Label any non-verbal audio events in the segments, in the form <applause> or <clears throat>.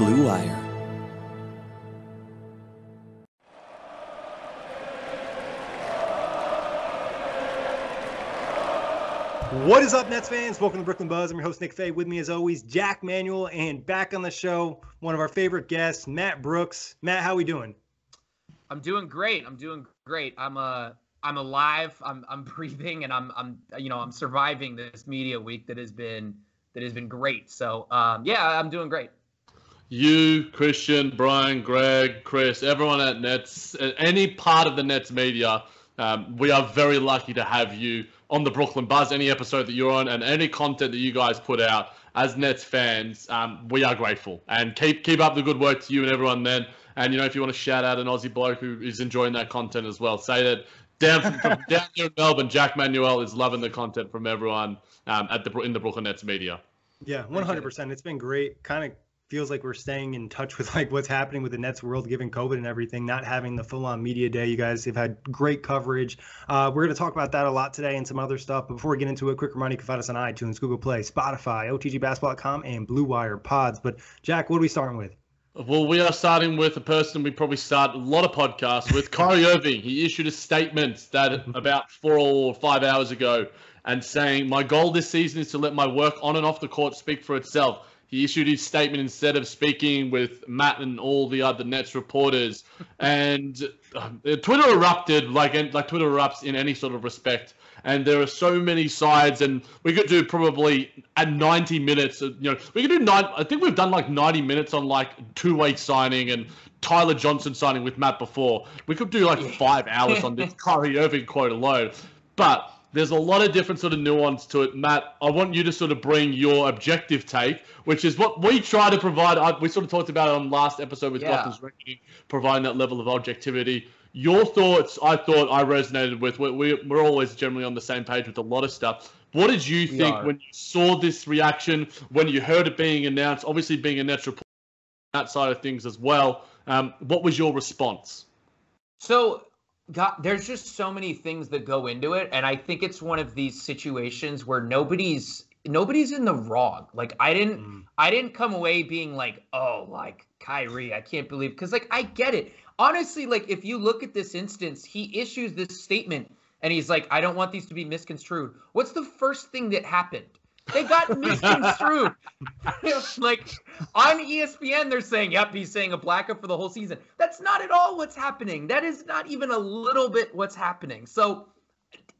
Blue Wire. What is up, Nets fans? Welcome to Brooklyn Buzz. I'm your host, Nick Fay. With me, as always, Jack Manuel, and back on the show, one of our favorite guests, Matt Brooks. Matt, how are we doing? I'm doing great. I'm doing great. I'm uh I'm alive. I'm I'm <laughs> breathing, and I'm I'm you know I'm surviving this media week that has been that has been great. So um, yeah, I'm doing great. You, Christian, Brian, Greg, Chris, everyone at Nets, any part of the Nets media, um, we are very lucky to have you on the Brooklyn Buzz, any episode that you're on, and any content that you guys put out as Nets fans, um, we are grateful. And keep keep up the good work to you and everyone then. And you know, if you want to shout out an Aussie bloke who is enjoying that content as well, say that down from, from <laughs> down here in Melbourne, Jack Manuel is loving the content from everyone um, at the in the Brooklyn Nets media. Yeah, one hundred percent. It's been great. Kind of feels like we're staying in touch with like what's happening with the Nets world, given COVID and everything, not having the full-on media day. You guys have had great coverage. Uh, we're going to talk about that a lot today and some other stuff. But before we get into it, quick reminder: you can find us on iTunes, Google Play, Spotify, OTGBasketball.com, and Blue Wire Pods. But Jack, what are we starting with? Well, we are starting with a person we probably start a lot of podcasts with, Kyrie Irving. He issued a statement that <laughs> about four or five hours ago and saying, My goal this season is to let my work on and off the court speak for itself. He issued his statement instead of speaking with Matt and all the other Nets reporters. <laughs> And uh, Twitter erupted like like Twitter erupts in any sort of respect. And there are so many sides, and we could do probably at 90 minutes. You know, we could do nine. I think we've done like 90 minutes on like two-way signing and Tyler Johnson signing with Matt before. We could do like five hours on this <laughs> Kyrie Irving quote alone. But there's a lot of different sort of nuance to it. Matt, I want you to sort of bring your objective take, which is what we try to provide. I, we sort of talked about it on last episode with Yeah. Doctor's Reckoning, providing that level of objectivity. Your thoughts, I thought I resonated with. We, we, we're always generally on the same page with a lot of stuff. What did you We think are. when you saw this reaction, when you heard it being announced? Obviously, being a report, that side of things as well. Um, what was your response? So, God, there's just so many things that go into it, and I think it's one of these situations where nobody's nobody's in the wrong. Like I didn't Mm. I didn't come away being like, oh, like Kyrie, I can't believe because like I get it. Honestly, like if you look at this instance, he issues this statement and he's like, I don't want these to be misconstrued. What's the first thing that happened? They got <laughs> misconstrued. like on ESPN, they're saying, "Yep, he's saying a blackout for the whole season." That's not at all what's happening. That is not even a little bit what's happening. So,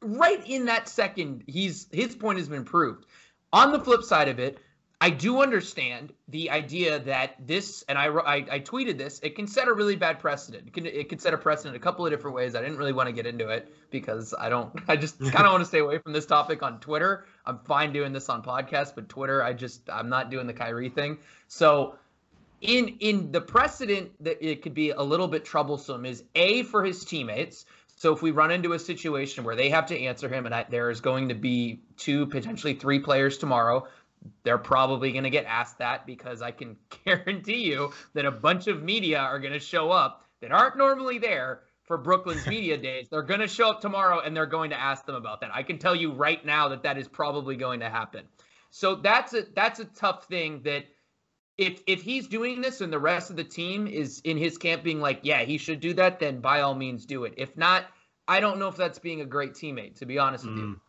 right in that second, he's his point has been proved. On the flip side of it, I do understand the idea that this, and I, I, I, tweeted this, it can set a really bad precedent. It can, it can set a precedent a couple of different ways. I didn't really want to get into it because I don't, <laughs> I just kind of want to stay away from this topic on Twitter. I'm fine doing this on podcast, but Twitter, I just, I'm not doing the Kyrie thing. So, in in the precedent that it could be a little bit troublesome is a for his teammates. So if we run into a situation where they have to answer him, and I, there is going to be two, potentially three players tomorrow they're probably going to get asked that because I can <laughs> guarantee you that a bunch of media are going to show up that aren't normally there for Brooklyn's <laughs> media days. They're going to show up tomorrow and they're going to ask them about that. I can tell you right now that that is probably going to happen. So that's a that's a tough thing that if if he's doing this and the rest of the team is in his camp being like, yeah, he should do that, then by all means do it. If not, I don't know if that's being a great teammate, to be honest mm. with you. Mm.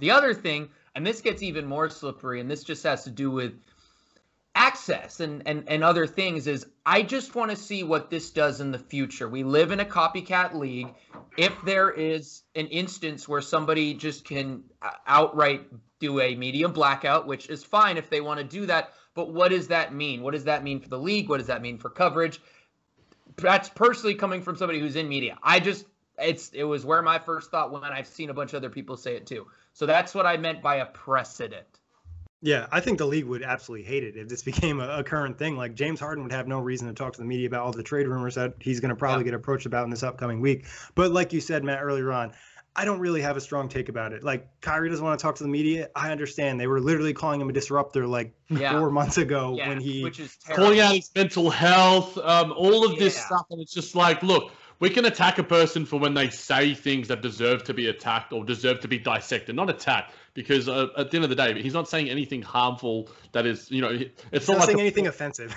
The other thing and this gets even more slippery, and this just has to do with access and, and, and other things is I just want to see what this does in the future. We live in a copycat league. If there is an instance where somebody just can uh, outright do a media blackout, which is fine if they want to do that, but what does that mean? What does that mean for the league? What does that mean for coverage? That's personally coming from somebody who's in media. I just it's it was where my first thought went. I've seen a bunch of other people say it too. So that's what I meant by a precedent. Yeah, I think the league would absolutely hate it if this <laughs> became a, a, current thing. Like James Harden would have no reason to talk to the media about all the trade rumors that he's going to probably yeah. get approached about in this upcoming week. But like you said, Matt, earlier on, I don't really have a strong take about it. Like Kyrie doesn't want to talk to the media. I understand. They were literally calling him a disruptor like yeah. four months ago yeah, when he which is calling out his mental health, um, all of this stuff, and it's just like, look, we can attack a person for when they say things that deserve to be attacked or deserve to be dissected, not attacked because uh, at the end of the day, he's not saying anything harmful that is, you know, it's not, not like saying a, anything offensive.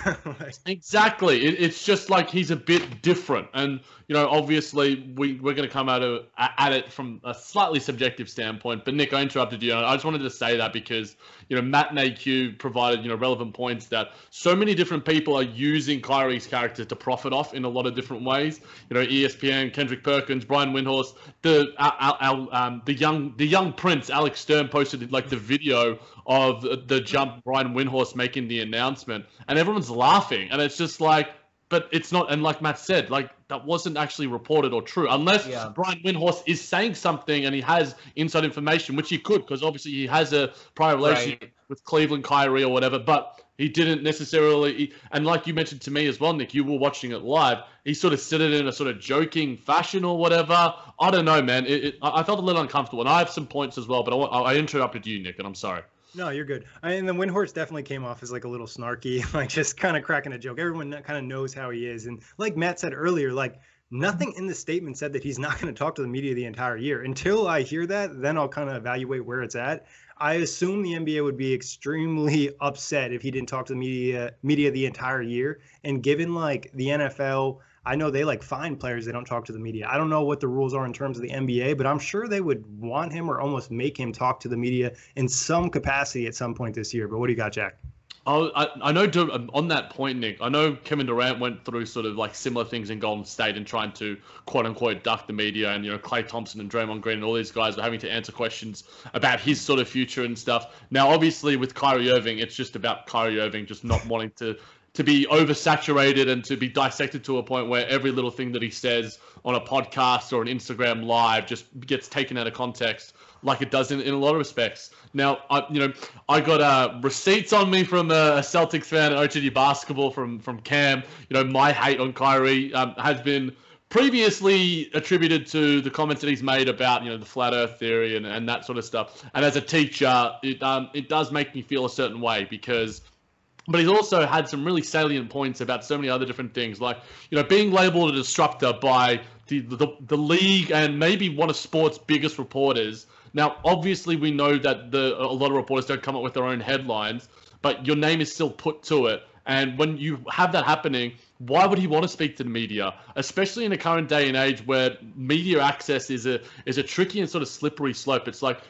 <laughs> exactly. It, it's just like he's a bit different. And, you know, obviously we, we're going to come at, a, at it from a slightly subjective standpoint. But, Nick, I interrupted you. I just wanted to say that because, you know, Matt and AQ provided, you know, relevant points that so many different people are using Kyrie's character to profit off in a lot of different ways. You know, ESPN, Kendrick Perkins, Brian Windhorst, the, our, our, um, the young the young prince, Alex Posted like the video of the jump Brian Windhorst making the announcement, and everyone's laughing, and it's just like, but it's not. And like Matt said, like that wasn't actually reported or true, unless yeah. Brian Windhorst is saying something and he has inside information, which he could, because obviously he has a prior relationship right. with Cleveland Kyrie or whatever, but. He didn't necessarily, and like you mentioned to me as well, Nick, you were watching it live. He sort of said it in a sort of joking fashion or whatever. I don't know, man. It, it, I felt a little uncomfortable, and I have some points as well. But I, I interrupted you, Nick, and I'm sorry. No, you're good. I, and the Windhorst definitely came off as like a little snarky, <laughs> like just kind of cracking a joke. Everyone kind of knows how he is, and like Matt said earlier, like nothing in the statement said that he's not going to talk to the media the entire year. Until I hear that, then I'll kind of evaluate where it's at. I assume the NBA would be extremely <laughs> upset if he didn't talk to the media media the entire year. And given like the NFL I know they like fine players they don't talk to the media. I don't know what the rules are in terms of the NBA, but I'm sure they would want him or almost make him talk to the media in some capacity at some point this year. But what do you got, Jack? I, I know um, on that point, Nick. I know Kevin Durant went through sort of like similar things in Golden State and trying to quote unquote duck the media, and you know Klay Thompson and Draymond Green and all these guys were having to answer questions about his sort of future and stuff. Now, obviously, with Kyrie Irving, it's just about Kyrie Irving just not wanting to to be oversaturated and to be dissected to a point where every little thing that he says on a podcast or an Instagram live just gets taken out of context, like it does in, in a lot of respects. Now, I, you know, I got uh, receipts on me from a Celtics fan at OTG basketball from from Cam. You know, my hate on Kyrie um, has been previously attributed to the comments that he's made about you know the flat Earth theory and, and that sort of stuff. And as a teacher, it um, it does make me feel a certain way because but he's also had some really salient points about so many other different things, like you know being labelled a disruptor by the, the the league and maybe one of sports' biggest reporters. Now, obviously, we know that the a lot of reporters don't come up with their own headlines, but your name is still put to it. And when you have that happening, why would he want to speak to the media, especially in the current day and age where media access is a is a tricky and sort of slippery slope. It's like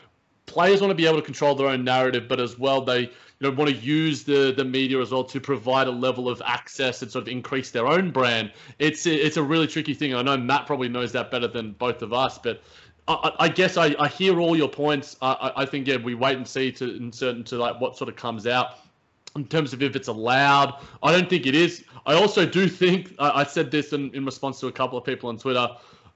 players want to be able to control their own narrative, but as well they you know want to use the the media as well to provide a level of access and sort of increase their own brand. It's it's a really tricky thing. I know Matt probably knows that better than both of us, but. I, I guess I, I hear all your points. I, I think yeah, we wait and see to in certain to like what sort of comes out in terms of if it's allowed. I don't think it is. I also do think I said this in, in response to a couple of people on Twitter.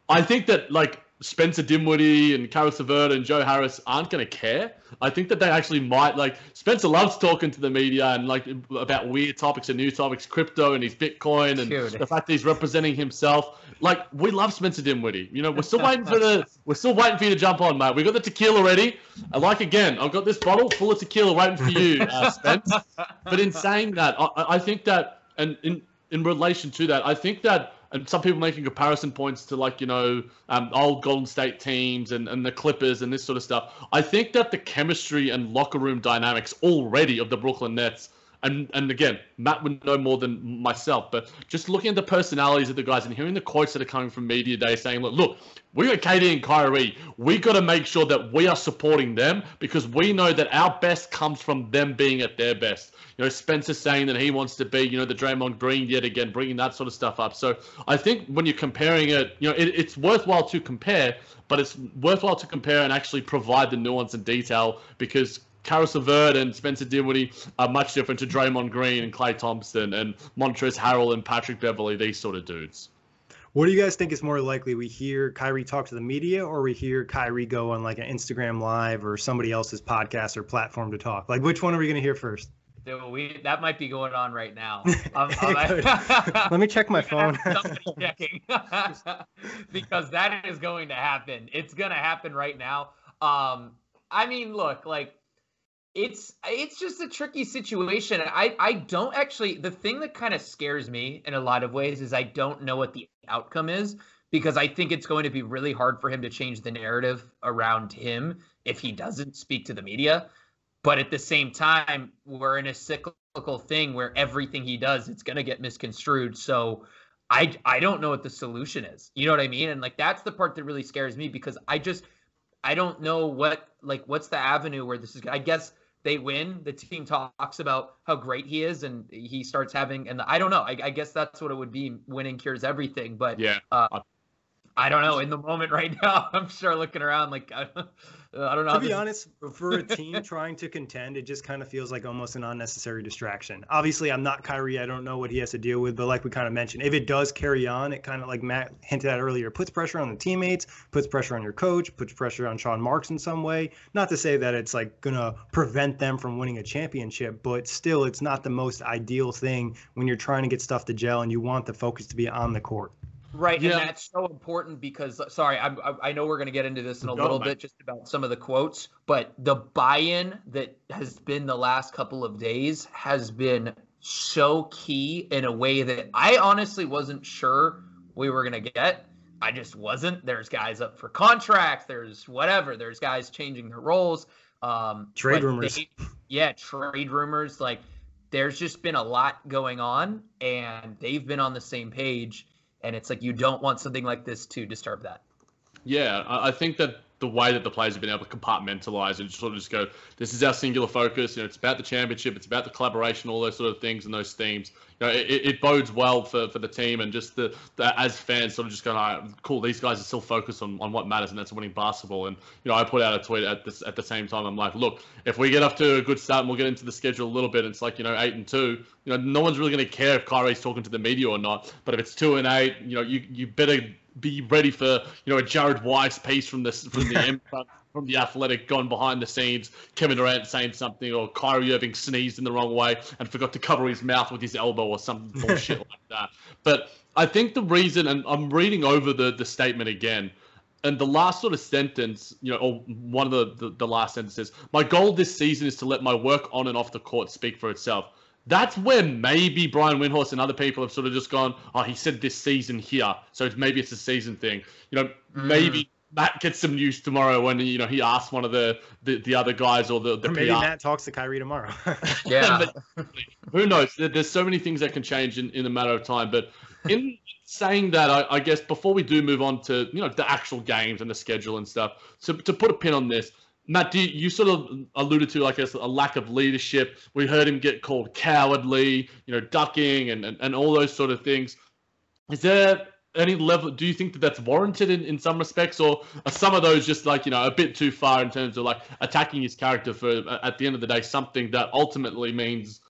I think that like Spencer Dinwiddie and Caris LeVert and Joe Harris aren't going to care. I think that they actually might like Spencer loves talking to the media and like about weird topics and new topics, crypto and his Bitcoin and Dude. the fact that he's representing himself. Like we love Spencer Dinwiddie. You know, we're still waiting for the <laughs> we're still waiting for you to jump on, mate. We got the tequila ready. I like again. I've got this bottle full of tequila waiting for you, uh, Spence. <laughs> but in saying that, I, I think that and in in relation to that, I think that and some people making comparison points to like you know um, old Golden State teams and, and the Clippers and this sort of stuff. I think that the chemistry and locker room dynamics already of the Brooklyn Nets. And and again, Matt would know more than myself, but just looking at the personalities of the guys and hearing the quotes that are coming from media day saying, look, look, we got KD and Kyrie. We got to make sure that we are supporting them because we know that our best comes from them being at their best. You know, Spencer saying that he wants to be, you know, the Draymond Green yet again, bringing that sort of stuff up. So I think when you're comparing it, you know, it, it's worthwhile to compare, but it's worthwhile to compare and actually provide the nuance and detail because Caris LeVert and Spencer Dinwiddie are much different to Draymond Green and Klay Thompson and Montrezl Harrell and Patrick Beverley, these sort of dudes. What do you guys think is more likely? We hear Kyrie talk to the media, or we hear Kyrie go on like an Instagram live or somebody else's podcast or platform to talk? Like, which one are we going to hear first? Dude, we that might be going on right now. <laughs> Um, Let me check my <laughs> phone. checking <laughs> because that is going to happen. It's going to happen right now. Um, I mean, look, like it's it's just a tricky situation. I I don't actually. The thing that kind of scares me in a lot of ways is I don't know what the outcome is because I think it's going to be really hard for him to change the narrative around him if he doesn't speak to the media. But at the same time, we're in a cyclical thing where everything he does, it's going to get misconstrued. So I I don't know what the solution is. You know what I mean? And like that's the part that really scares me because I just I don't know what like what's the avenue where this is. I guess they win. The team talks about how great he is, and he starts having. And I don't know. I, I guess that's what it would be. Winning cures everything. But yeah, uh, I don't know. In the moment right <laughs> now, I'm sure looking around like I, I don't know. To be honest, for a team <laughs> trying to contend, it just kind of feels like almost an unnecessary distraction. Obviously, I'm not Kyrie. I don't know what he has to deal with, but like we kind of mentioned, if it does carry on, it kind of like Matt hinted at earlier, puts pressure on the teammates, puts pressure on your coach, puts pressure on Sean Marks in some way. Not to say that it's like gonna prevent them from winning a championship, but still, it's not the most ideal thing when you're trying to get stuff to gel and you want the focus to be on the court. Right, yeah. and that's so important because sorry, I, I know we're going to get into this in a little bit just about some of the quotes, but the buy-in that has been the last couple of days has been so key in a way that I honestly wasn't sure we were going to get. I just wasn't. There's guys up for contracts. There's whatever. There's guys changing their roles. Um, trade rumors. They, yeah, trade rumors. Like there's just been a lot going on, and they've been on the same page and it's like you don't want something like this to disturb that. Yeah, I think that the way that the players have been able to compartmentalize and sort of just go, this is our singular focus. You know, it's about the championship, it's about the collaboration, all those sort of things and those themes. Uh, you know, it, it bodes well for, for the team and just the, the as fans sort of just going, right, cool, these guys are still focused on, on what matters and that's winning basketball. And you know, I put out a tweet at this at the same time. I'm like, look, if we get off to a good start and we'll get into the schedule a little bit, it's like you know eight and two. You know, no one's really going to care if Kyrie's talking to the media or not. But if it's two and eight, you know, you you better be ready for you know a Jared Weiss piece from this from the <laughs> from the Athletic gone behind the scenes. Kevin Durant saying something, or Kyrie Irving sneezed in the wrong way and forgot to cover his mouth with his elbow, or some <laughs> bullshit like that. But I think the reason, and I'm reading over the the statement again. And the last sort of sentence, you know, or one of the, the, the last sentences, my goal this season is to let my work on and off the court speak for itself that's where maybe Brian Windhorst and other people have sort of just gone, oh, he said this season here, so maybe it's a season thing. You know, mm. maybe Matt gets some news tomorrow when you know he asks one of the the, the other guys or the the Or maybe PR. Matt talks to Kyrie tomorrow. <laughs> <laughs> Yeah. <laughs> Who knows? There's so many things that can change in, in a matter of time. But in saying that, I, I guess before we do move on to you know the actual games and the schedule and stuff, so to put a pin on this, Matt, do you, you sort of alluded to like a, a lack of leadership. We heard him get called cowardly, you know, ducking and, and, and all those sort of things. Is there any level? Do you think that that's warranted in, in some respects, or are some of those just like you know a bit too far in terms of like attacking his character for at the end of the day something that ultimately means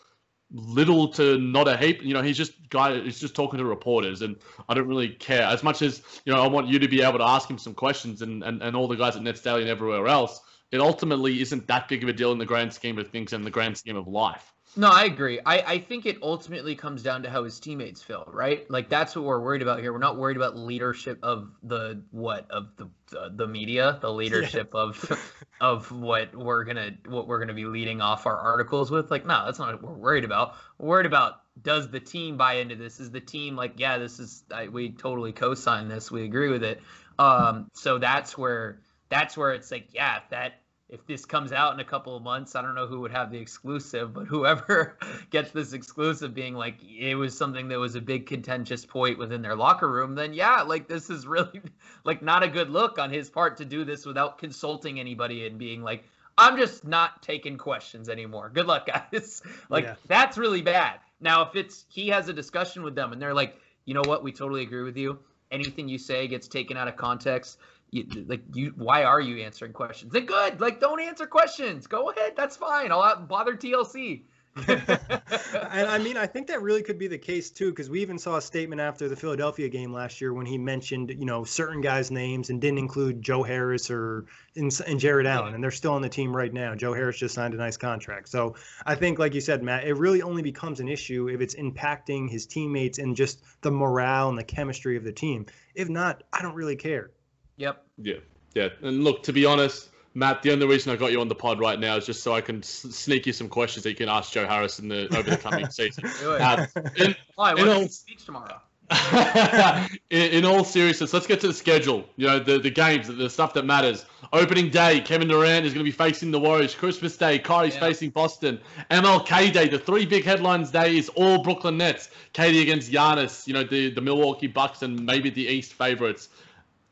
little to not a heap. You know, he's just guy. He's just talking to reporters, and I don't really care as much as you know. I want you to be able to ask him some questions, and and, and all the guys at Nets Daily and everywhere else. It ultimately isn't that big of a deal in the grand scheme of things and the grand scheme of life. No, I agree. I, I think it ultimately comes down to how his teammates feel, right? Like that's what we're worried about here. We're not worried about leadership of the what of the the, the media, the leadership of <laughs> of what we're gonna what we're gonna be leading off our articles with. Like, no, that's not what we're worried about. We're worried about does the team buy into this? Is the team like, yeah, this is I, we totally co-sign this, we agree with it. Um, so that's where that's where it's like, yeah, that if this comes out in a couple of months, I don't know who would have the exclusive, but whoever <laughs> gets this exclusive being like it was something that was a big contentious point within their locker room, then yeah, like this is really <laughs> like not a good look on his part to do this without consulting anybody and being like, I'm just not taking questions anymore. Good luck, <laughs> guys. like Yeah. that's really bad. Now, if it's he has a discussion with them and they're like, you know what, we totally agree with you. Anything you say gets taken out of context. You, like you, why are you answering questions? Then good. Like don't answer questions. Go ahead. That's fine. I'll out- bother TLC. <laughs> and I mean, I think that really could be the case too, because we even saw a statement after the Philadelphia game last year when he mentioned, you know, certain guys' names and didn't include Joe Harris or and, and Jarrett Allen, and they're still on the team right now. Joe Harris just signed a nice contract, so I think, like you said, Matt, it really only becomes an issue if it's impacting his teammates and just the morale and the chemistry of the team. If not, I don't really care. Yep. Yeah, yeah. And look, to be honest, Matt, the only reason I got you on the pod right now is just so I can s- sneak you some questions that you can ask Joe Harris in the over the coming <laughs> season. Uh, in, Why? in all- speech tomorrow? <laughs> in, in all seriousness, let's get to the schedule. You know, the, the games, the stuff that matters. Opening day, Kevin Durant is going to be facing the Warriors. Christmas Day, Kyrie's Yeah. facing Boston. MLK Day, the three big headlines day is all Brooklyn Nets. KD against Giannis, you know, the, the Milwaukee Bucks and maybe the East favorites.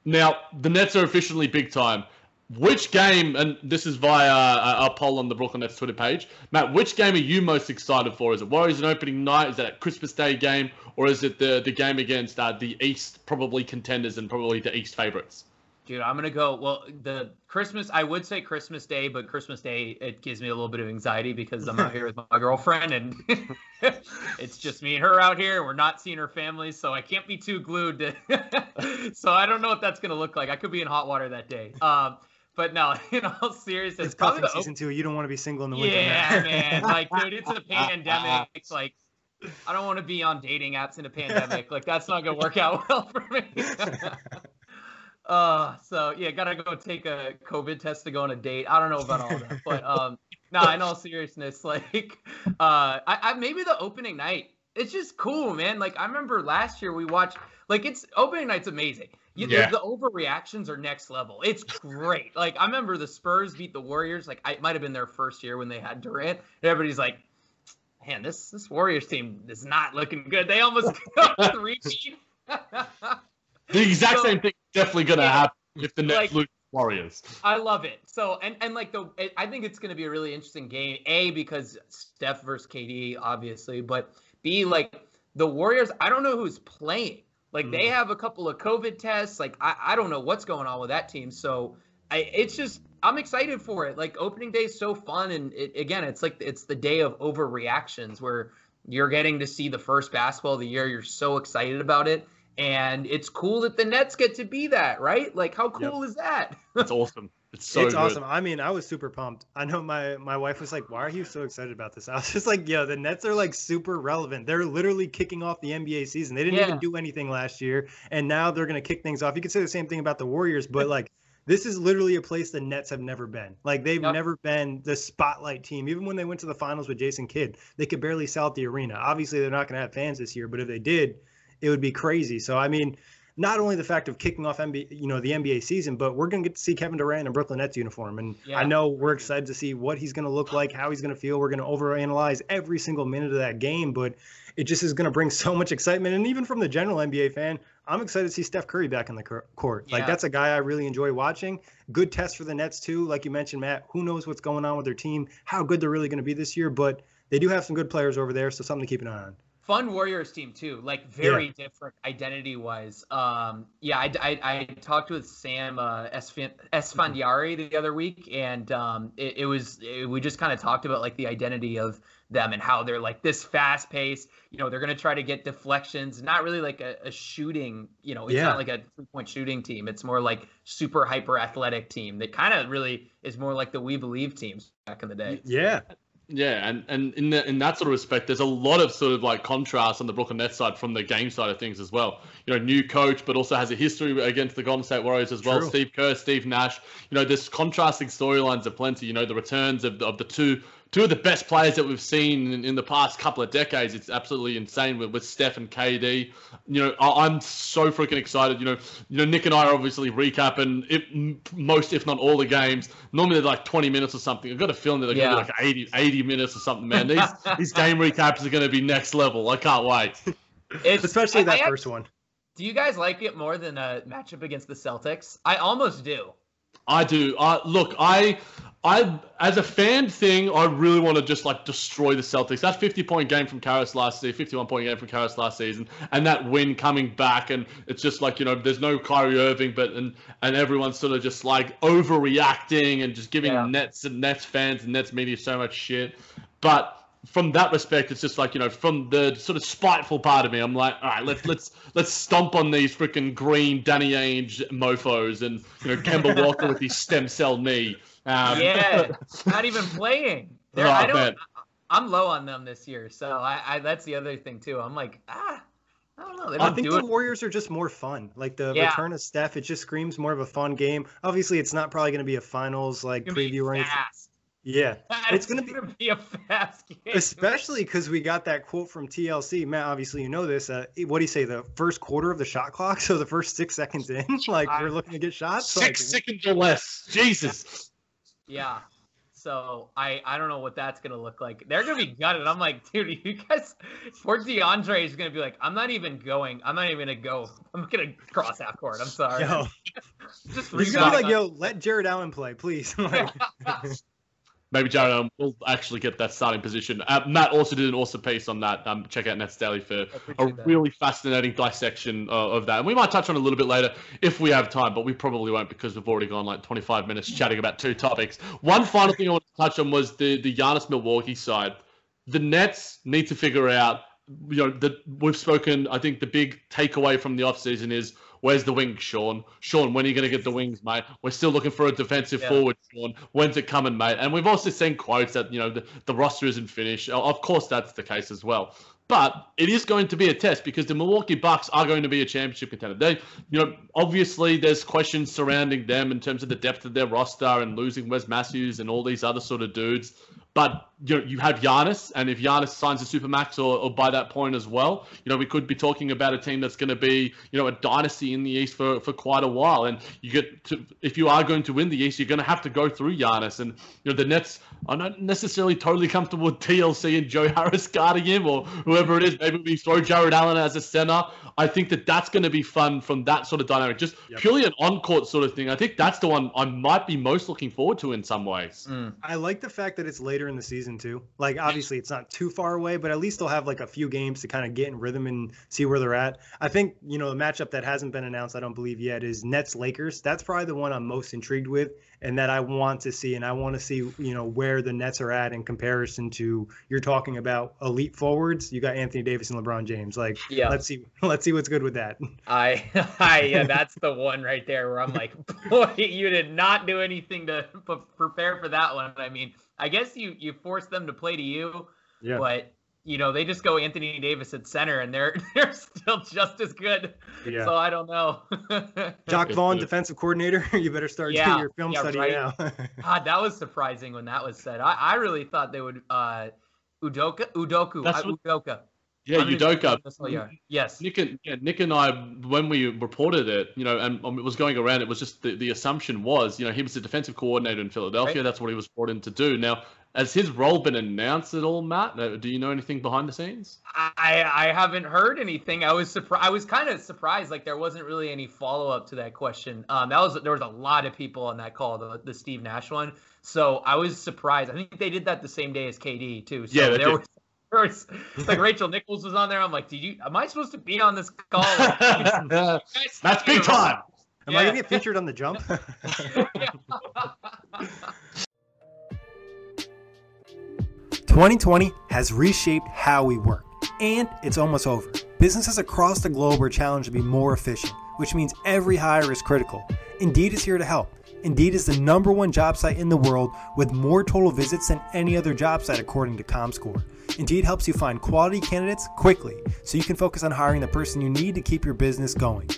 Now, the Nets are officially big time. Which game, and this is via a, a poll on the Brooklyn Nets Twitter page, Matt, which game are you most excited for? Is it Warriors on opening night? Is that a Christmas Day game? Or is it the, the game against uh, the East, probably contenders and probably the East favorites? Dude, I'm gonna go. Well, the Christmas, I would say Christmas Day, but Christmas Day it gives me a little bit of anxiety because I'm out here with my girlfriend and <laughs> it's just me and her out here. We're not seeing her family, so I can't be too glued to. <laughs> so I don't know what that's gonna look like. I could be in hot water that day. Um, but no, <laughs> in all seriousness, It's probably the season two. You don't want to be single in the winter. yeah, man. Like, dude, it's a pandemic. It's like, I don't want to be on dating apps in a pandemic. Like, that's not gonna work out well for me. Uh, so yeah, gotta go take a COVID test to go on a date. I don't know about all that, but um, <laughs> nah, in all seriousness, <laughs> like, uh, I, I maybe the opening night. It's just cool, man. Like, I remember last year we watched. Like, it's opening night's amazing. You, Yeah. the, the overreactions are next level. It's great. Like I remember the Spurs beat the Warriors. Like I it might have been their first year when they had Durant. And everybody's like, "Man, this this Warriors team is not looking good. They almost <laughs> got three. The exact So- same thing definitely going to Yeah. happen if the Nets Like- lose Warriors. I love it. So and and like the I think it's going to be a really interesting game. A because Steph versus KD, obviously, but B like the Warriors. I don't know who's playing. Like they mm. have a couple of COVID tests. Like I, I don't know what's going on with that team. So I it's just I'm excited for it. Like opening day is so fun, and it, again, it's like it's the day of overreactions where you're getting to see the first basketball of the year. You're so excited about it. And it's cool that the Nets get to be that, right? Like, how Yep. cool is that? That's awesome. It's so it's good. awesome. I mean, I was super pumped. I know my my wife was like, "Why are you so excited about this?" <laughs> I was just like, "Yo, the Nets are like super relevant. They're literally kicking off the NBA season. They didn't Yeah. even do anything last year, and now they're gonna kick things off. You could say the same thing about the Warriors, but like." This is literally a place the Nets have never been. Like they've Yep. never been the spotlight team. Even when they went to the finals with Jason Kidd, they could barely sell out the arena. Obviously, they're not going to have fans this year, but if they did, it would be crazy. So I mean, not only the fact of kicking off NBA, you know, the NBA season, but we're going to get to see Kevin Durant in Brooklyn Nets uniform. And Yeah. I know we're excited to see what he's going to look like, how he's going to feel. We're going to overanalyze every single minute of that game, but it just is going to bring <laughs> so much excitement. And even from the general NBA fan, I'm excited to see Steph Curry back in the cour- court. Like Yeah. that's a guy I really enjoy watching. Good test for the Nets too. Like you mentioned, Matt. Who knows what's going on with their team? How good they're really going to be this year? But they do have some good players over there, so something to keep an eye on. Fun Warriors team too, like very different identity wise. Um, yeah, I, I, I talked with Sam uh, Esfan- Esfandiari the other week, and um, it, it was it, we just kind of talked about like the identity of them and how they're like this fast pace. You know, they're gonna try to get deflections, not really like a, a shooting. You know, it's Yeah. not like a three point shooting team. It's more like super hyper athletic team that kind of really is more like the We Believe teams back in the day. Yeah, Yeah, and, and in the, in that sort of respect, there's a lot of sort of like contrast on the Brooklyn Nets side from the game side of things as well. You know, new coach, but also has a history against the Golden State Warriors as well. True. Steve Kerr, Steve Nash. You know, there's contrasting storylines aplenty. You know, the returns of the, of the two two of the best players that we've seen in, in the past couple of decades. It's absolutely insane with, with Steph and KD. You know, I, I'm so freaking excited. You know, you know, Nick and I are obviously recapping if, m- most, if not all, the games. Normally they're like 20 minutes or something. I've got a feeling that they're Yeah. going to be like 80, 80 minutes or something, man. These <laughs> these game recaps are going to be next level. I can't wait. It's, especially that I first one. Do you guys like it more than a matchup against the Celtics? I almost do. I do. Uh, look, I, I, as a fan thing, I really want to just like destroy the Celtics. That 50 point game from Caris last season, 51 point game from Caris last season, and that win coming back, and it's just like you know, there's no Kyrie Irving, but and and everyone's sort of just like overreacting and just giving Yeah. Nets and Nets fans and Nets media so much shit. But from that respect, it's just like you know, from the sort of spiteful part of me, I'm like, all right, let's let's let's stomp on these freaking green Danny Ainge mofo's and you know Kemba Walker with his stem cell knee. Um, Yeah, <laughs> not even playing. They're, Oh, I don't. man. I'm low on them this year, so I, I that's the other thing too. I'm like, ah, I don't know. I think do the it. Warriors are just more fun. Like the Yeah. return of Steph, it just screams more of a fun game. Obviously, it's not probably going to be a finals like It's gonna be preview or anything. Yeah, <laughs> It's, gonna gonna, be- be... a fast game. especially because we got that quote from TLC. Matt, obviously you know this. Uh, what do you say? The first quarter of the shot clock, <laughs> so the first six seconds in, like we're looking to get shots. Six like, seconds or less. Jesus. Yeah. So I I don't know what that's gonna look like. They're gonna be gutted. I'm like, dude, you guys. Poor DeAndre is gonna be like, I'm not even going. I'm not even gonna go. I'm gonna cross half court. I'm sorry. Yo, <laughs> Just he's gonna be like, yo, let Jarrett Allen play, please. <laughs> like, <laughs> Maybe Jarrett Allen will actually get that starting position. Uh, Matt also did an awesome piece on that. Um, check out Nets Daily for a that. really fascinating dissection of, of that. And we might touch on it a little bit later if we have time, but we probably won't because we've already gone like 25 minutes chatting about two topics. One final thing I want to touch on was the the Giannis Milwaukee side. The Nets need to figure out. You know, that we've spoken. I think the big takeaway from the offseason is where's the wings, Sean? Sean, when are you going to get the wings, mate? We're still looking for a defensive Yeah. forward, Sean. When's it coming, mate? And we've also seen quotes that you know the, the roster isn't finished. Of course, that's the case as well. But it is going to be a test because the Milwaukee Bucks are going to be a championship contender. They, you know, obviously there's questions surrounding them in terms of the depth of their roster and losing Wes Matthews and all these other sort of dudes. But you know, you have Giannis, and if Giannis signs a supermax or, or by that point as well, you know, we could be talking about a team that's going to be, you know, a dynasty in the East for, for quite a while. And you get to, if you are going to win the East, you're going to have to go through Giannis. And you know, the Nets are not necessarily totally comfortable with TLC and Joe Harris <laughs> guarding him or whoever it is. Maybe we throw Jarrett Allen as a center. I think that that's going to be fun from that sort of dynamic, just Yep. purely an on-court sort of thing. I think that's the one I might be most looking forward to in some ways. Mm. I like the fact that it's later in the season too. Like obviously it's not too far away, but at least they'll have like a few games to kind of get in rhythm and see where they're at. I think, you know, the matchup that hasn't been announced, I don't believe yet, is Nets Lakers. That's probably the one I'm most intrigued with and that I want to see. And I want to see, you know, where the Nets are at in comparison to you're talking about elite forwards. You got Anthony Davis and LeBron James. Like Yeah. let's see <laughs> let's see what's good with that. I, <laughs> I, yeah, <laughs> that's the one right there where I'm like, boy, you did not do anything to prepare for that one. I mean, I guess you you forced them to play to you, Yeah. but you know they just go Anthony Davis at center, and they're <laughs> they're still just as good. Yeah. So I don't know. <laughs> Jacque It's Vaughn, defensive coordinator. <laughs> you better start Yeah, doing your film yeah, study right. now. God, that was surprising when that was said. I, I really thought they would uh Udoka Udoku That's uh, what- Udoka. Yeah, I'm Udoka. Yes. Nick and yeah, Nick and I, when we reported it, you know, and um, it was going around, it was just the, the assumption was, you know, he was the defensive coordinator in Philadelphia. Right. That's what he was brought in to do. Now, has his role been announced at all, Matt? Uh, Do you know anything behind the scenes? I I haven't heard anything. I was surprised. I was kind of surprised. Like there wasn't really any follow up to that question. Um, that was there was a lot of people on that call, the the Steve Nash one. So I was surprised. I think they did that the same day as KD too. So Yeah, there was. There was like <laughs> Rachel Nichols was on there. I'm like, did you? Am I supposed to be on this call? That's big time. Am I gonna get featured on the jump? <laughs> 2020 has reshaped how we work, and it's almost over. Businesses across the globe are challenged to be more efficient, which means every hire is critical. Indeed is here to help. Indeed is the number one job site in the world with more total visits than any other job site, according to ComScore. Indeed helps you find quality candidates quickly so you can focus on hiring the person you need to keep your business going.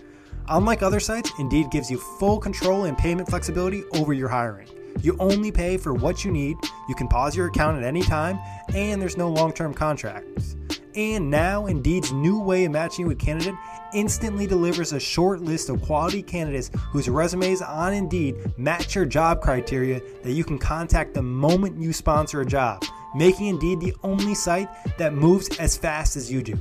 Unlike other sites, Indeed gives you full control and payment flexibility over your hiring. You only pay for what you need, you can pause your account at any time, and there's no long term contracts. And now, Indeed's new way of matching you with candidate instantly delivers a short list of quality candidates whose resumes on Indeed match your job criteria that you can contact the moment you sponsor a job, making Indeed the only site that moves as fast as you do.